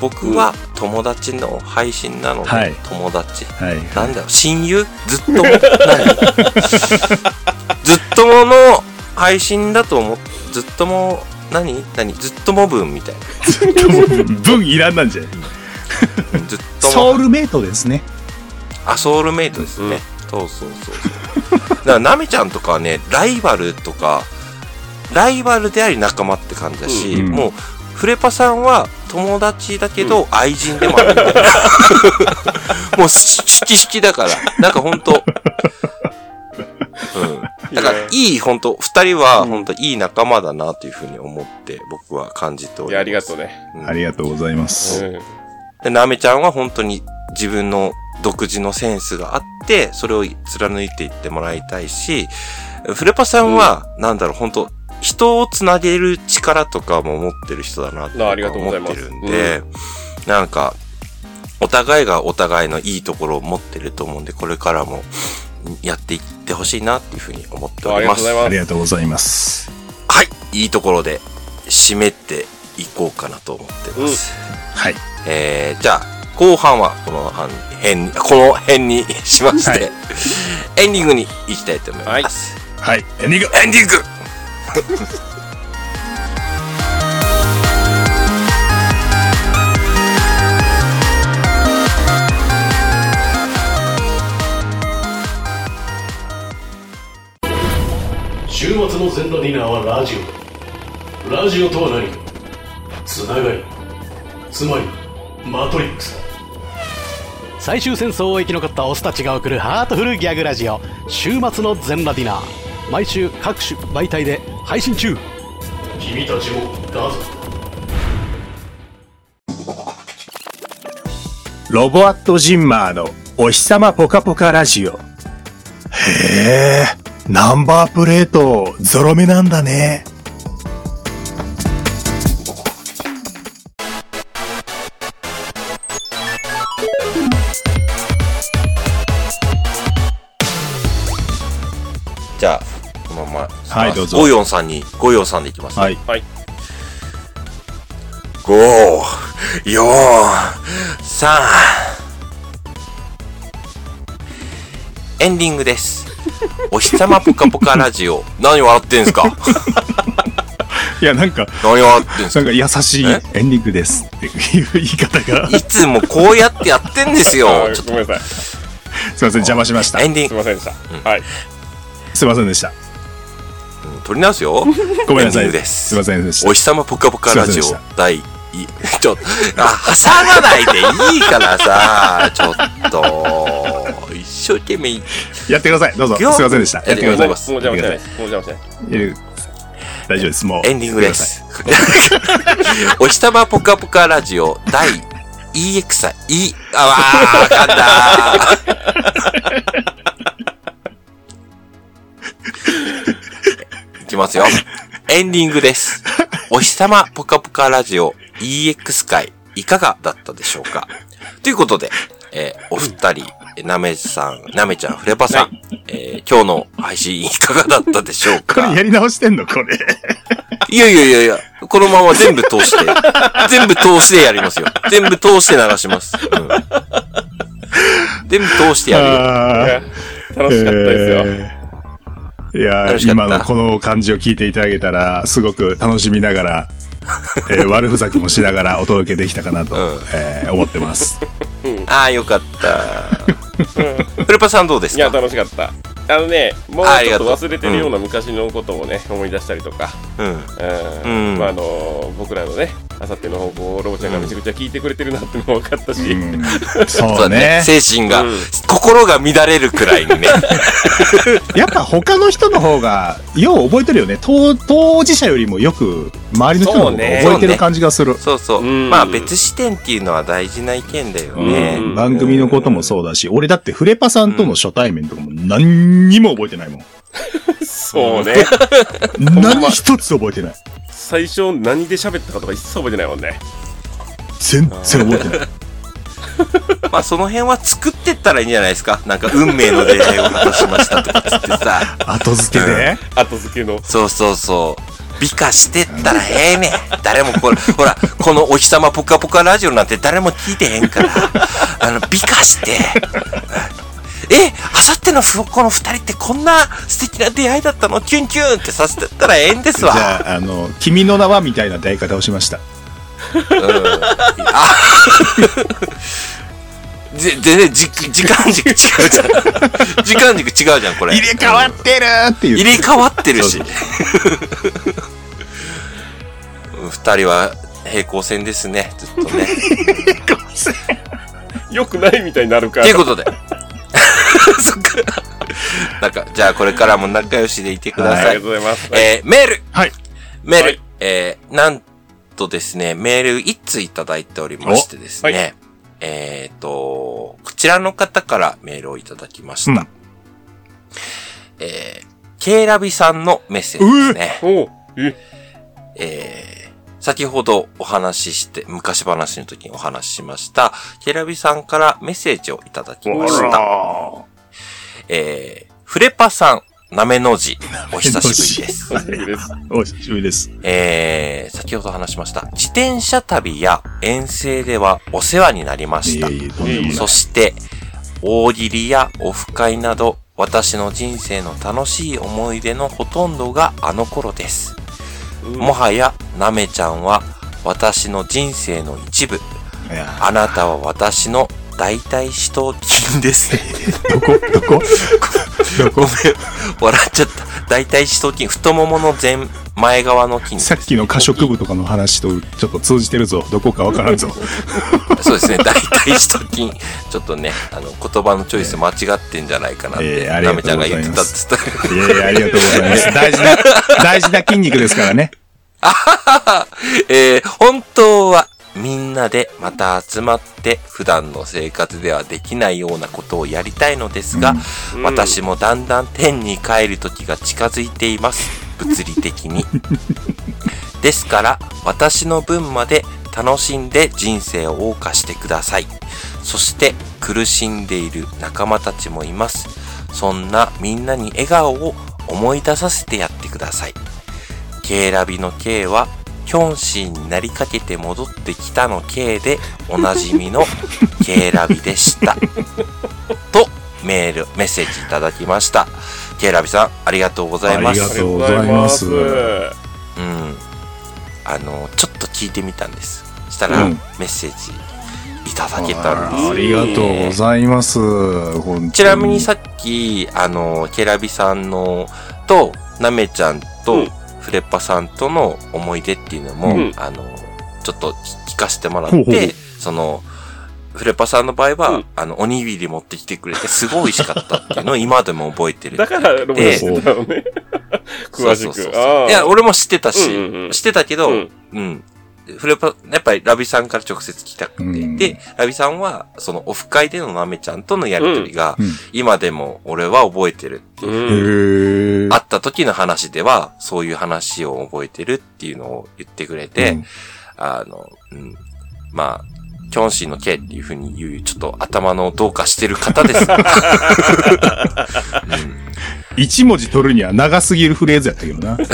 僕は友達の配信なので、はい友達。はい。なんだろう、親友？ずっとも、何ずっともの配信だと思っ、ずっとも、何？何？ずっとも分みたいな。文いらんなんじゃない？ずっとも。ソウルメイトですね。あ、ソウルメイトですね。そうそうそうそう。だから、なめちゃんとかはね、ライバルとか、ライバルであり仲間って感じだし、うんもう、フレパさんは友達だけど愛人でもあるみたいな。もう、し好き好きだから。なんかほんと、うん。だから、いい、ほんと、二人はほんといい仲間だなというふうに思って、僕は感じております。いや、ありがとうね。うんありがとうございます。うん。で、なめちゃんは本当に自分の独自のセンスがあって、それを貫いていってもらいたいし、フレパさんは、なんだろう、本当人をつなげる力とかも持ってる人だなとうございます思ってるんで、なんか、お互いがお互いのいいところを持ってると思うんで、これからもやっていってほしいなっていうふうに思っております。ありがとうございます。はい、いいところで締めていこうかなと思ってます。はい。えー、じゃあ、後半はこの辺に、この辺にしまして、はいエンディングに行きたいと思います。はい。エンディングエンディング 週末の全裸ディナーはラジオラジオとは何かつながり。つまりマトリックス。だ最終戦争を生き残ったオスたちが送るハートフルギャグラ。ジオ週末の全裸ディナー毎週各種媒体で配信中君たちもだぞロボアットジンマーのお日様ポカポカラ。ジオ。へえ、ナンバープレートゾロ目なんだね。じゃあ、このまま、はいどうぞゴヨンさんに、ゴヨンさんでいきます。はい。5、4、3、エンディングです。お日様ぽかぽかラジオ。何笑ってんすか？いや、なんか、何笑ってんすか？なんか優しいえ？エンディングですっていう言い方が。いつもこうやってやってんですあよ。ちょっごめんなさい。すいません、邪魔しましたと、エ。ンディング、すいませんでした。はい。すいませんでした。うん取り直すよ。ごめんなさい。すすいませんでしたお。日様ぽかぽかラジオ第い ちょっと、あ、挟まないでいいからさ、ちょっと、一生懸命、やってください。どうぞ。すいませんでした。やってください。もう邪魔しない。もう邪魔しない。大丈夫です。もう。エンディングで。す。お日様ぽかぽかラジオ第 EX、E、あわー、あかんだー。いきますよ。エンディングです。お日様ぽかぽかラジオ EX 会いかがだったでしょうか？ということで、えーお二人、えなめさん、なめちゃん、フレパさん、えー今日の配信いかがだったでしょうか？これやり直してんのこれ。いやいやいやいや、このまま全部通して、全部通してやりますよ。全部通して流します。うん、全部通してやるよ。あいや楽しかったですよ。えいや今のこの感じを聞いていただけたら、すごく楽しみながら、えー悪ふざけもしながらお届けできたかなと、うんえー思ってます。ああ、よかった。フレパさんどうですいや、か楽しかった。あのね、もうちょっと忘れてるような昔のことをね、思い出したりとか、うん。まああの僕らのね、あさっての方向をロボちゃんがめちゃくちゃ聞いてくれてるなってのも分かったし、うんそ そうねね。。精神が、うん心が乱れるくらいにね。やっぱ他の人の方が、よう覚えてるよね。当当事者よりもよく、周りの人の方が覚えてる感じがする。そうそう。うんまあ別視点っていうのは大事な意見だよね。うん番組のこともそうだし、俺だってフレパさんとの初対面とかも何にも覚えてないもん。そうね、何一つ覚えてない。最初何で喋ったかとか一切覚えてないもんね。全然覚えてない。まあその辺は作ってったらいいんじゃないですか。なんか運命の出会いを果たしましたとかつってさ。後付けで、後付けの。そうそうそう。美化してったらええねん。誰もこれ、ほら、このお日様ぽかぽかラジオなんて誰も聞いてへんから、あの、美化して、え、あさってのふこの二人ってこんな素敵な出会いだったの？キュンキュンってさせてったらええんですじわ。ゃあ、あの、君の名はみたいな出会い方をしました。うん。あ ぜ全然じ時間軸違うじゃん。時間軸違うじゃん、これ。入れ替わってるっていう。入れ替わってるしそう。二人は平行線ですね、ずっとね。よくないみたいになるから。ということで。そっか。なんか、じゃあこれからも仲良しでいてください。ありがとうございます。えー、メールはい。メール、はいえー、なんとですね、メール一通いただいておりましてですね、おはいえっ、と、こちらの方からメールをいただきました。うんえー、ケイラビさんのメッセージですね。おうえ、えー、先ほどお話しして、昔話の時にお話ししました、ケイラビさんからメッセージをいただきました。えー、フレパさん、なめの字、お久しぶりです。お久しぶりです。お久しぶりです。えー、先ほど話しました。自転車旅や遠征ではお世話になりました。いえいえそして、大喜利やオフ会など、私の人生の楽しい思い出のほとんどがあの頃です。もはや、なめちゃんは私の人生の一部。あなたは私の大腿四頭筋です。どこどこどこ？ごめん、笑っちゃった。大腿四頭筋、太ももの前、前側の筋肉さっきの可食部とかの話とちょっと通じてるぞ。どこかわからんぞ。そうですね、大腿四頭筋。ちょっとね、あの、言葉のチョイス間違ってんじゃないかなって、ええありなめちゃんが言ってたっつった。いやいや、ありがとうございます。大事な、大事な筋肉ですからね。えー本当はみんなでまた集まって普段の生活ではできないようなことをやりたいのですが、うん私もだんだん天に帰る時が近づいています。物理的に。ですから、私の分まで楽しんで人生を謳歌してください。そして、苦しんでいる仲間たちもいます。そんなみんなに笑顔を思い出させてやってください。K ラビの K は、キョンシーになりかけて戻ってきたの K で、おなじみの K ラビでした。と、メール、メッセージいただきました。K ラビさん、ありがとうございます。ありがとうございますうん。あの、ちょっと聞いてみたんです。したら、うんメッセージいただけたんですよ、ありがとうございます。ちなみにさっき、あの、ケラビさんの、と、なめちゃんうとん、フレッパさんとの思い出っていうのも、うんあの、ちょっと聞かせてもらっほうほうほうて、その、フレッパさんの場合は、うんあの、おにぎり持ってきてくれて、すごい美味しかったっていうのを 今でも覚えてる。だから、ロボ知ってたのね。詳しく。そうそうそういや、俺も知ってたし、うんうんうん知ってたけど、ううんん。フレパ、やっぱりラビさんから直接聞きたくて、うんで、ラビさんは、そのオフ会でのなめちゃんとのやりとりが、うん今でも俺は覚えてるっていう。うった時の話では、そういう話を覚えてるっていうのを言ってくれて、うんあの、うん。まあ、キョンシーの K っていうふうに言う、ちょっと頭のどうかしてる方です。一文字取るには長すぎるフレーズやったけどな。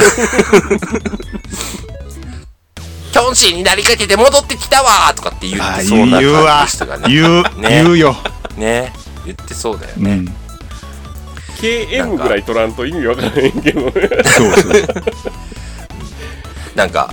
キョンシーになりかけて戻ってきたわとかって言っあてそうな言うわ感じでしたが。ね。言う、ね言うよ。ね。言ってそうだよね。うん。KM ぐらい取らんと意味わからへんけどね。そうそう。なんか、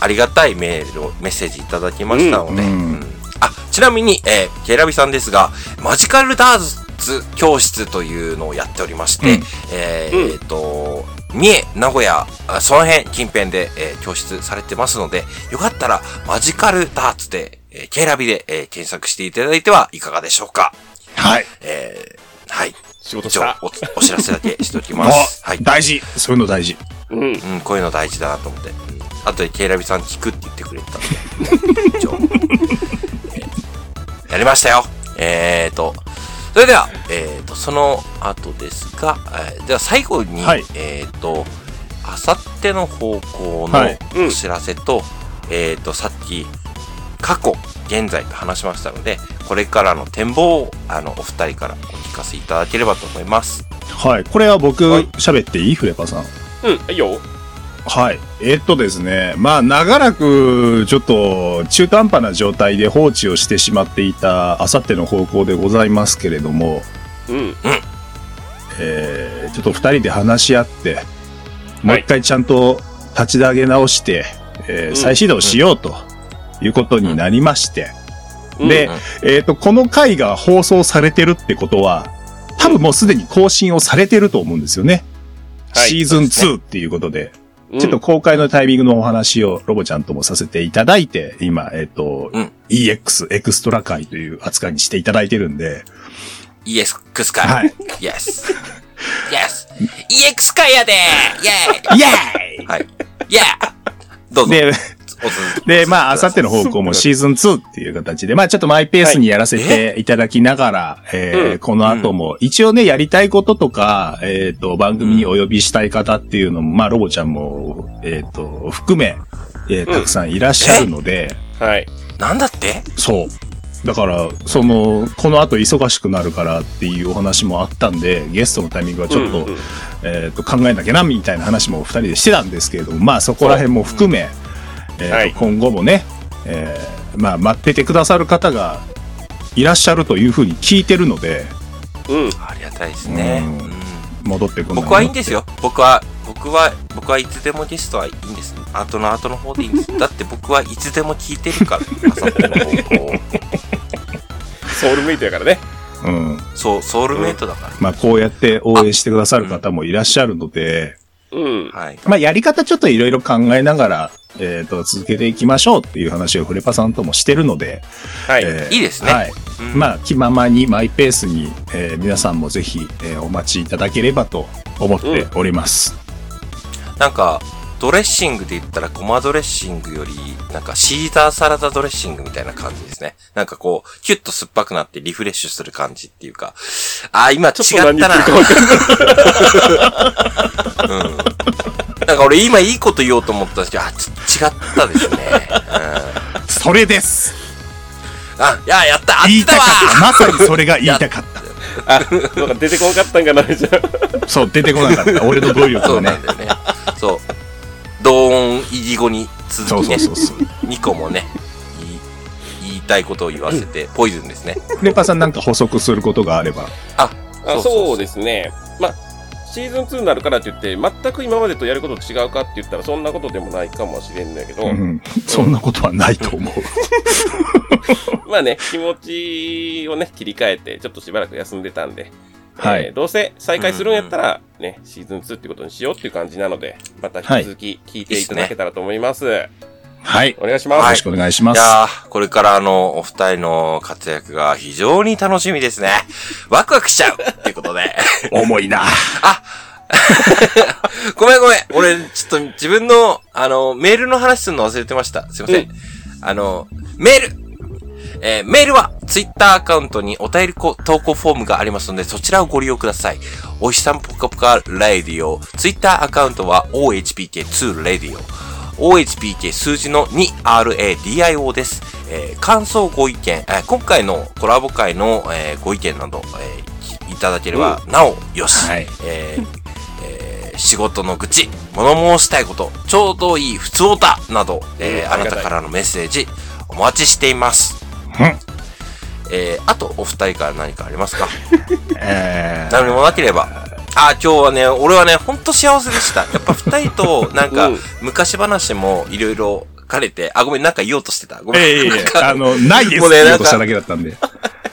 ありがたいメールを、メッセージいただきましたので、うんうんあ、ちなみに、えー、ケラビさんですが、マジカルダーツ教室というのをやっておりまして、うんえーえーと、三重、名古屋、あその辺近辺で、えー教室されてますので、よかったらマジカルダーツで、えー、ケラビで、えー検索していただいてはいかがでしょうか。はい。えー、はい。仕事した。一応お、お知らせだけしておきます。はい。大事。そういうの大事。うん。うん、こういうの大事だなと思って。うん。あとでケイラビさん聞くって言ってくれたんで。一応、えーやりましたよ。えーと、それでは、えーと、その後ですが、えーでは最後に、はいえーと、あさっての方向はいのお知らせと、えーと、さっき、過去、現在と話しましたので、これからの展望を、あの、お二人からお聞かせいただければと思います。はい。これは僕はい喋っていい？フレパさん。うん、いいよ。はい。えーっとですね、まあ、長らく、ちょっと、中途半端な状態で放置をしてしまっていた、あさっての方向でございますけれども、うん。えーちょっと二人で話し合って、もうはい一回ちゃんと立ち上げ直して、えーうん再始動しようということになりまして、うんでうん、えーっと、この回が放送されてるってことは、多分もうすでに更新をされてると思うんですよね。はいシーズン2っていうことで。うんちょっと公開のタイミングのお話をロボちゃんともさせていただいて、今、えっ、と、うん EX、エクストラ回という扱いにしていただいてるんで、EX か。はい。Yes. Yes. EX かやでイェイェーイはい。イェーどうぞ。ーイで、で、まあ、あさっての方向もシーズン2っていう形で、まあ、ちょっとマイペースにやらせていただきながら、え？ーうん。この後も、一応ね、やりたいこととか、えっ、と、番組にお呼びしたい方っていうのも、まあ、ロボちゃんも、えっ、と、含め、えーたくさんいらっしゃるので、はい。なんだって？そう。だから、その、この後忙しくなるからっていうお話もあったんで、ゲストのタイミングはちょっと、うんうんえっ、と、考えなきゃな、みたいな話も二人でしてたんですけれども、まあそこら辺も含め、えーとはい今後もね、えーまあ待っててくださる方がいらっしゃるというふうに聞いてるので、うん。ありがたいですね。うんうん戻ってくる僕はいいんですよ。僕は、僕は、僕はいつでもゲストはいいんです。後の後の方でいいんです。だって僕はいつでも聞いてるから。ソウルメイトやからね。うん。そう、ソウルメイトだかまあこうやって応援してくださる方もいらっしゃるので、うん。ら。はい。まあやり方ちょっといろいろ考えながら、えっ、と、続けていきましょうっていう話をフレパさんともしてるので、はい。えーいいですねはい。うんまあ、気ままにマイペースに、えー皆さんもぜひ、えーお待ちいただければと思っております。なんか、ドレッシングで言ったらごまドレッシングより、なんかシーザーサラダドレッシングみたいな感じですね。なんかこう、キュッと酸っぱくなってリフレッシュする感じっていうか、あー、今違ちょっと何ったな。言ってるか分かんない。うん。なんか俺今いいこと言おうと思ったんですけど、あ、ちょっと違ったですね。うん。それですあ、いや、やったあ言いったわたかったまさにそれが言いたかっあ、なんか出てこんかったんかな、じゃ。そう、出てこなかった。俺の語彙力そうがねなん。だよね。そう。ドーン入り後に続きね、そうそうそう2個もね、言いたいことを言わせて、ポイズンですね。フレパさんなんか補足することがあれば。あ、あそうですね。まあ、シーズン2になるからって言って、全く今までとやること違うかって言ったら、そんなことでもないかもしれんけど、うん。そんなことはないと思う。まあね、気持ちをね、切り替えて、ちょっとしばらく休んでたんで、はいえーどうせ再開するんやったら、ね、シーズン2ってことにしようっていう感じなので、また引き続き聞いていただけたらと思います。はい。お願いします。よろしくお願いします。いやー、これからあの、お二人の活躍が非常に楽しみですね。ワクワクしちゃう っていうことで。重いな。ごめんごめん。俺、ちょっと自分の、あの、メールの話するの忘れてました。すいません。うんあの、メールえーメールは、ツイッターアカウントにお便りこ投稿フォームがありますので、そちらをご利用ください。お日さんぽかぽかラディオ。ツイッターアカウントは OHPK2 ラディオ。OHPK 数字の 2RADIO です。えー感想ご意見、えー今回のコラボ会の、えーご意見など、えーいただければ、なおよし。はいえーえー仕事の愚痴、物申したいこと、ちょうどいい普通歌など、えーうんあなたからのメッセージお待ちしています。うんえーあと、お二人から何かありますか？えー何もなければ、あ、今日はね、俺はね、ほんと幸せでした。やっぱ二人と、なんかうん、昔話もいろいろ兼ねて、あ、ごめん、なんか言おうとしてた。ごめん。ええなんかあの、ないですって言おうとしただけだったんで。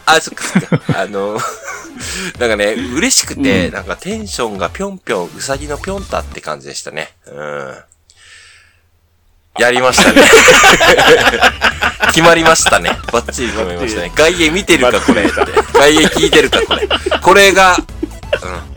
あ、そっかそっか。あの、なんかね、嬉しくて、なんかテンションがぴょんぴょん、うさぎのぴょんたって感じでしたね。うん。やりましたね。決まりましたね。バッチリ決まりましたね。外野見てるか、これって。外野聞いてるか、これ。これが、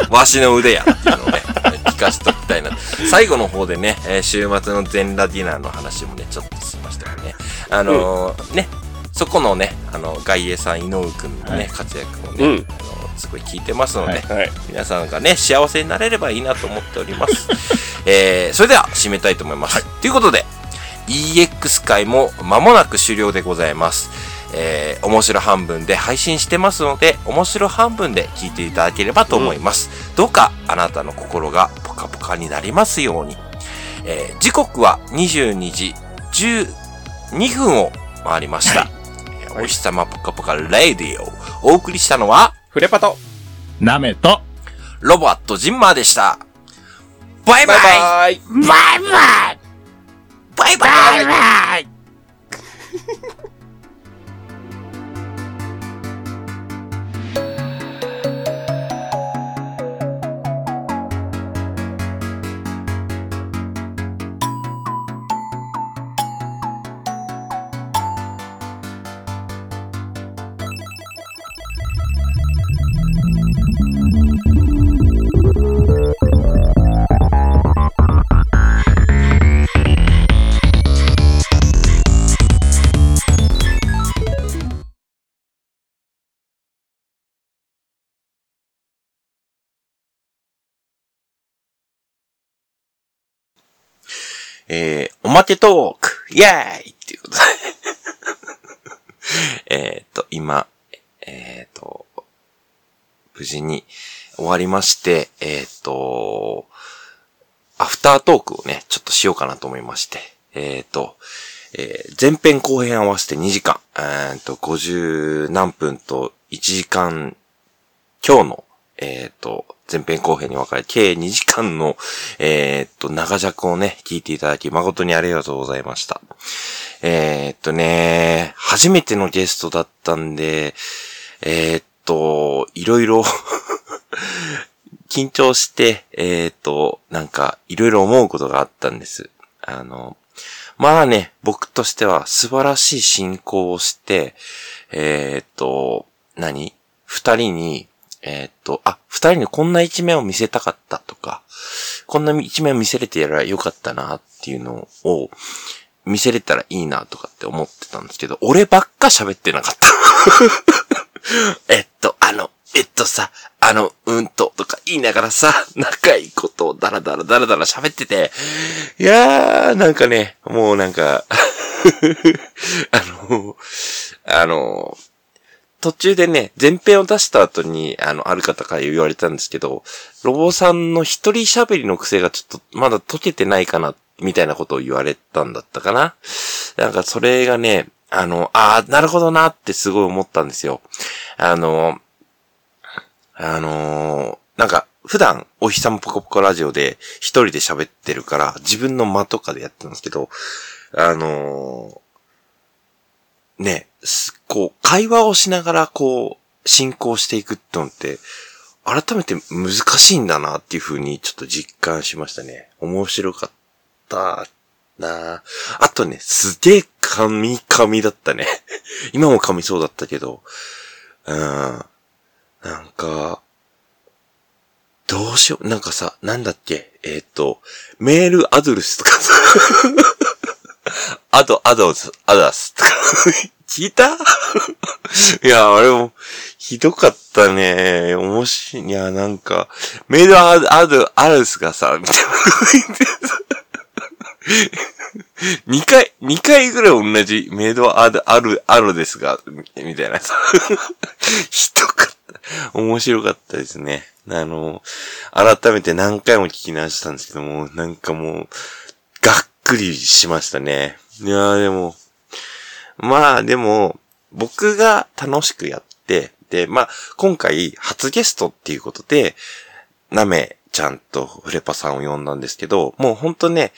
うん、わしの腕やっていうのをね、聞かせときたいな。最後の方でね、えー週末の全裸ディナーの話もね、ちょっとしましたよね。あのーね、そこのね、あの、外衛さん、井上くんのね、活躍もね、うんあの、すごい聞いてますので、はい。皆さんがね、幸せになれればいいなと思っております。えー、それでは締めたいと思います。ということで、EX 会も間もなく終了でございます。えー、面白半分で配信してますので、面白半分で聞いていただければと思います。どうかあなたの心がポカポカになりますように。えー、時刻は22時12分を回りました。えーお日様ポカポカレディオ。お送りしたのは、フレパトなめと、ロボットジンマーでした。バイババイイバイバイバイバイバイバイまけトークイェーイっていうことで。えっと、今、えっ、と、無事に終わりまして、えっ、と、アフタートークをね、ちょっとしようかなと思いまして。えっ、と、えー前編後編合わせて2時間、えっ、と、50何分と1時間今日の、えっ、と、前編後編に分かれ、計2時間の、えっ、と、長尺をね、聞いていただき、誠にありがとうございました。えっ、とね、初めてのゲストだったんで、えっ、と、いろいろ、緊張して、えっ、と、なんか、いろいろ思うことがあったんです。あの、まあね、僕としては素晴らしい進行をして、えっ、と、何？二人に、えっ、と、あ、二人にこんな一面を見せたかったとか、こんな一面を見せれてやらよかったなっていうのを見せれたらいいなとかって思ってたんですけど、俺ばっか喋ってなかった。えっと、あの、えっとさ、あの、うんと、とか言いながらさ、仲いいことをダラダラダラダラ喋ってて、いやー、なんかね、もうなんか、あの、あの、途中でね、前編を出した後に、あの、ある方から言われたんですけど、ロボさんの一人喋りの癖がちょっとまだ解けてないかな、みたいなことを言われたんだったかな。なんかそれがね、あの、ああ、なるほどなってすごい思ったんですよ。あの、あのーなんか、普段、お日様ポコポコラジオで一人で喋ってるから、自分の間とかでやってるんですけど、あのーね、こう、会話をしながら、こう、進行していくってのって、改めて難しいんだなっていう風にちょっと実感しましたね。面白かったなあとね、すげえ噛み噛みだったね。今も噛みそうだったけど、うん。なんか、どうしよう、なんかさ、なんだっけ、えっ、と、メールアドレスとかさ、アド、アドス、アダスとか、聞いた？いや、あれも、ひどかったね。面白い。いや、なんか、メールアド、アド、アドスがさ、みたいな、二回、二回ぐらい同じメイドアド、ある、あるですが、みたいなさ。ひどかった。面白かったですね。あの、改めて何回も聞き直したんですけども、なんかもう、くりしましたね。いやーでも、まあでも、僕が楽しくやって、で、まあ、今回初ゲストっていうことで、なめちゃんとフレパさんを呼んだんですけど、もうほんとね、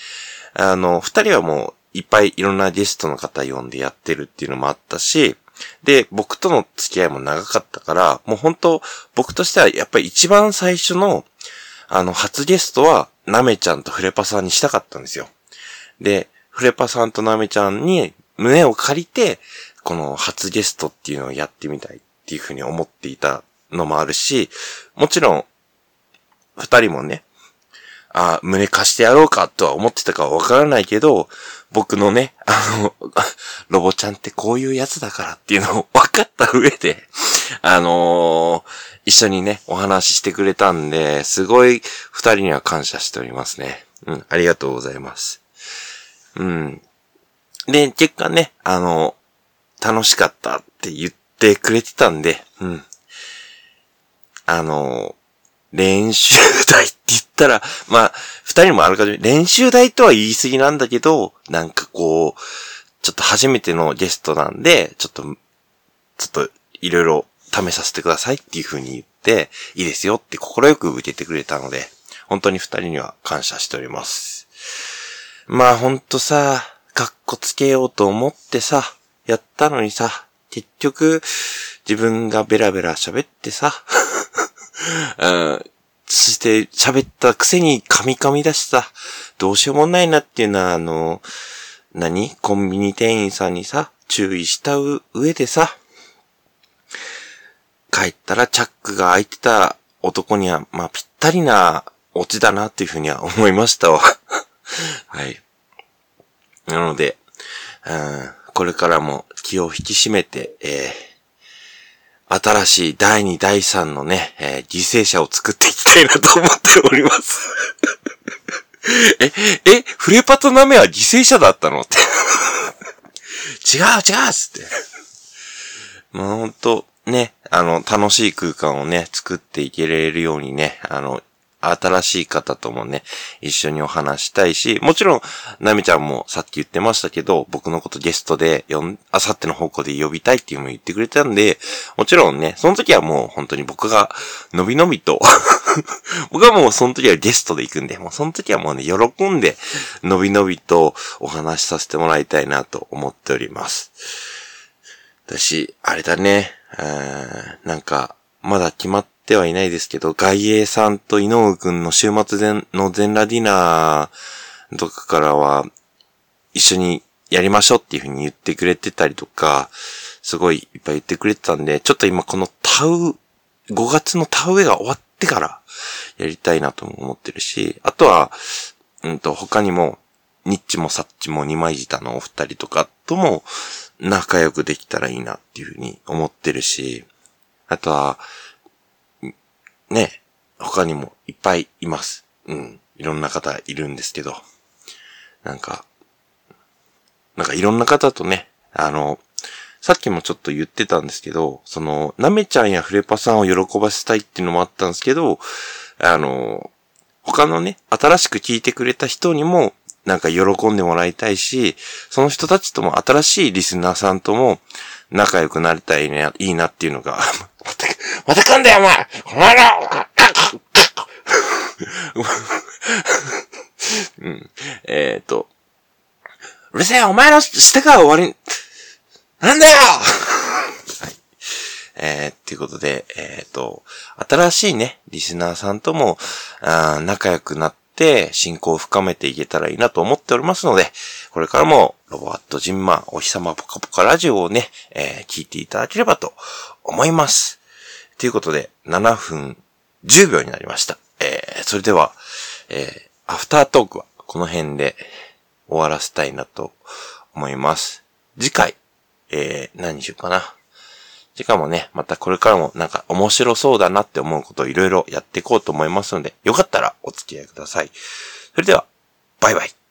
あの、二人はもういっぱいいろんなゲストの方呼んでやってるっていうのもあったし、で、僕との付き合いも長かったから、もう本当僕としてはやっぱり一番最初の、あの、初ゲストは、なめちゃんとフレパさんにしたかったんですよ。で、フレパさんとなめちゃんに胸を借りて、この初ゲストっていうのをやってみたいっていうふうに思っていたのもあるし、もちろん、二人もね、あ胸貸してやろうかとは思ってたかはわからないけど、僕のね、あの、ロボちゃんってこういうやつだからっていうのを分かった上で、あのー一緒にね、お話ししてくれたんで、すごい二人には感謝しておりますね。うん、ありがとうございます。うん。で、結果ね、あの、楽しかったって言ってくれてたんで、うん。あの、練習台って言ったら、まあ、二人もあるかじめ、練習台とは言い過ぎなんだけど、なんかこう、ちょっと初めてのゲストなんで、ちょっと、ちょっと、いろいろ試させてくださいっていう風に言って、いいですよって心よく受けてくれたので、本当に二人には感謝しております。まあほんとさ、かっこつけようと思ってさ、やったのにさ、結局、自分がベラベラ喋ってさ、うん、そして喋ったくせにカミカミだしさ、どうしようもないなっていうのは、あの、何？コンビニ店員さんにさ、注意した上でさ、帰ったらチャックが開いてた男には、まあぴったりなオチだなっていうふうには思いましたわ。はい。なので、うん、これからも気を引き締めて、えー、新しい第2、第3のね、えー犠牲者を作っていきたいなと思っております。え、え、フレパとナメは犠牲者だったのって。違う違うっつって。もうほんと、ね、あの、楽しい空間をね、作っていけれるようにね、あの、新しい方ともね、一緒にお話したいし、もちろん、なみちゃんもさっき言ってましたけど、僕のことゲストで呼ん、あさっての方向で呼びたいっていうのも言ってくれたんで、もちろんね、その時はもう本当に僕が、のびのびと、僕はもうその時はゲストで行くんで、もうその時はもうね、喜んで、のびのびとお話しさせてもらいたいなと思っております。私、あれだね、うんなんか、まだ決まっててはいないですけど、外衛さんと井上くんの週末前の全ラディナーとかからは、一緒にやりましょうっていう風に言ってくれてたりとか、すごいいっぱい言ってくれてたんで、ちょっと今この田植え、5月の田植えが終わってからやりたいなとも思ってるし、あとは、うんと、他にも、ニッチもサッチも二枚舌のお二人とかとも仲良くできたらいいなっていうふうに思ってるし、あとは、ね、他にもいっぱいいます。うん。いろんな方いるんですけど、なんか、なんかいろんな方とね、あの、さっきもちょっと言ってたんですけど、その、なめちゃんやフレパさんを喜ばせたいっていうのもあったんですけど、あの、他のね、新しく聞いてくれた人にも、なんか喜んでもらいたいし、その人たちとも新しいリスナーさんとも仲良くなれたらいいな、いいなっていうのが、また、また噛んだよお前。お前らうん。えっ、と、うるせえお前の舌が終わり、なんだよ！はい。えー、っていうことで、えっ、と、新しいね、リスナーさんとも、あ仲良くなって、信仰を深めていけたらいいなと思っておりますので、これからも、ロボアットジンマ、お日様ポカポカラジオをね、えー聞いていただければと思います。ということで、7分10秒になりました。えーそれでは、えーアフタートークはこの辺で終わらせたいなと思います。次回、えー何にしようかな。しかもね、またこれからもなんか面白そうだなって思うことをいろいろやっていこうと思いますので、よかったらお付き合いください。それでは、バイバイ。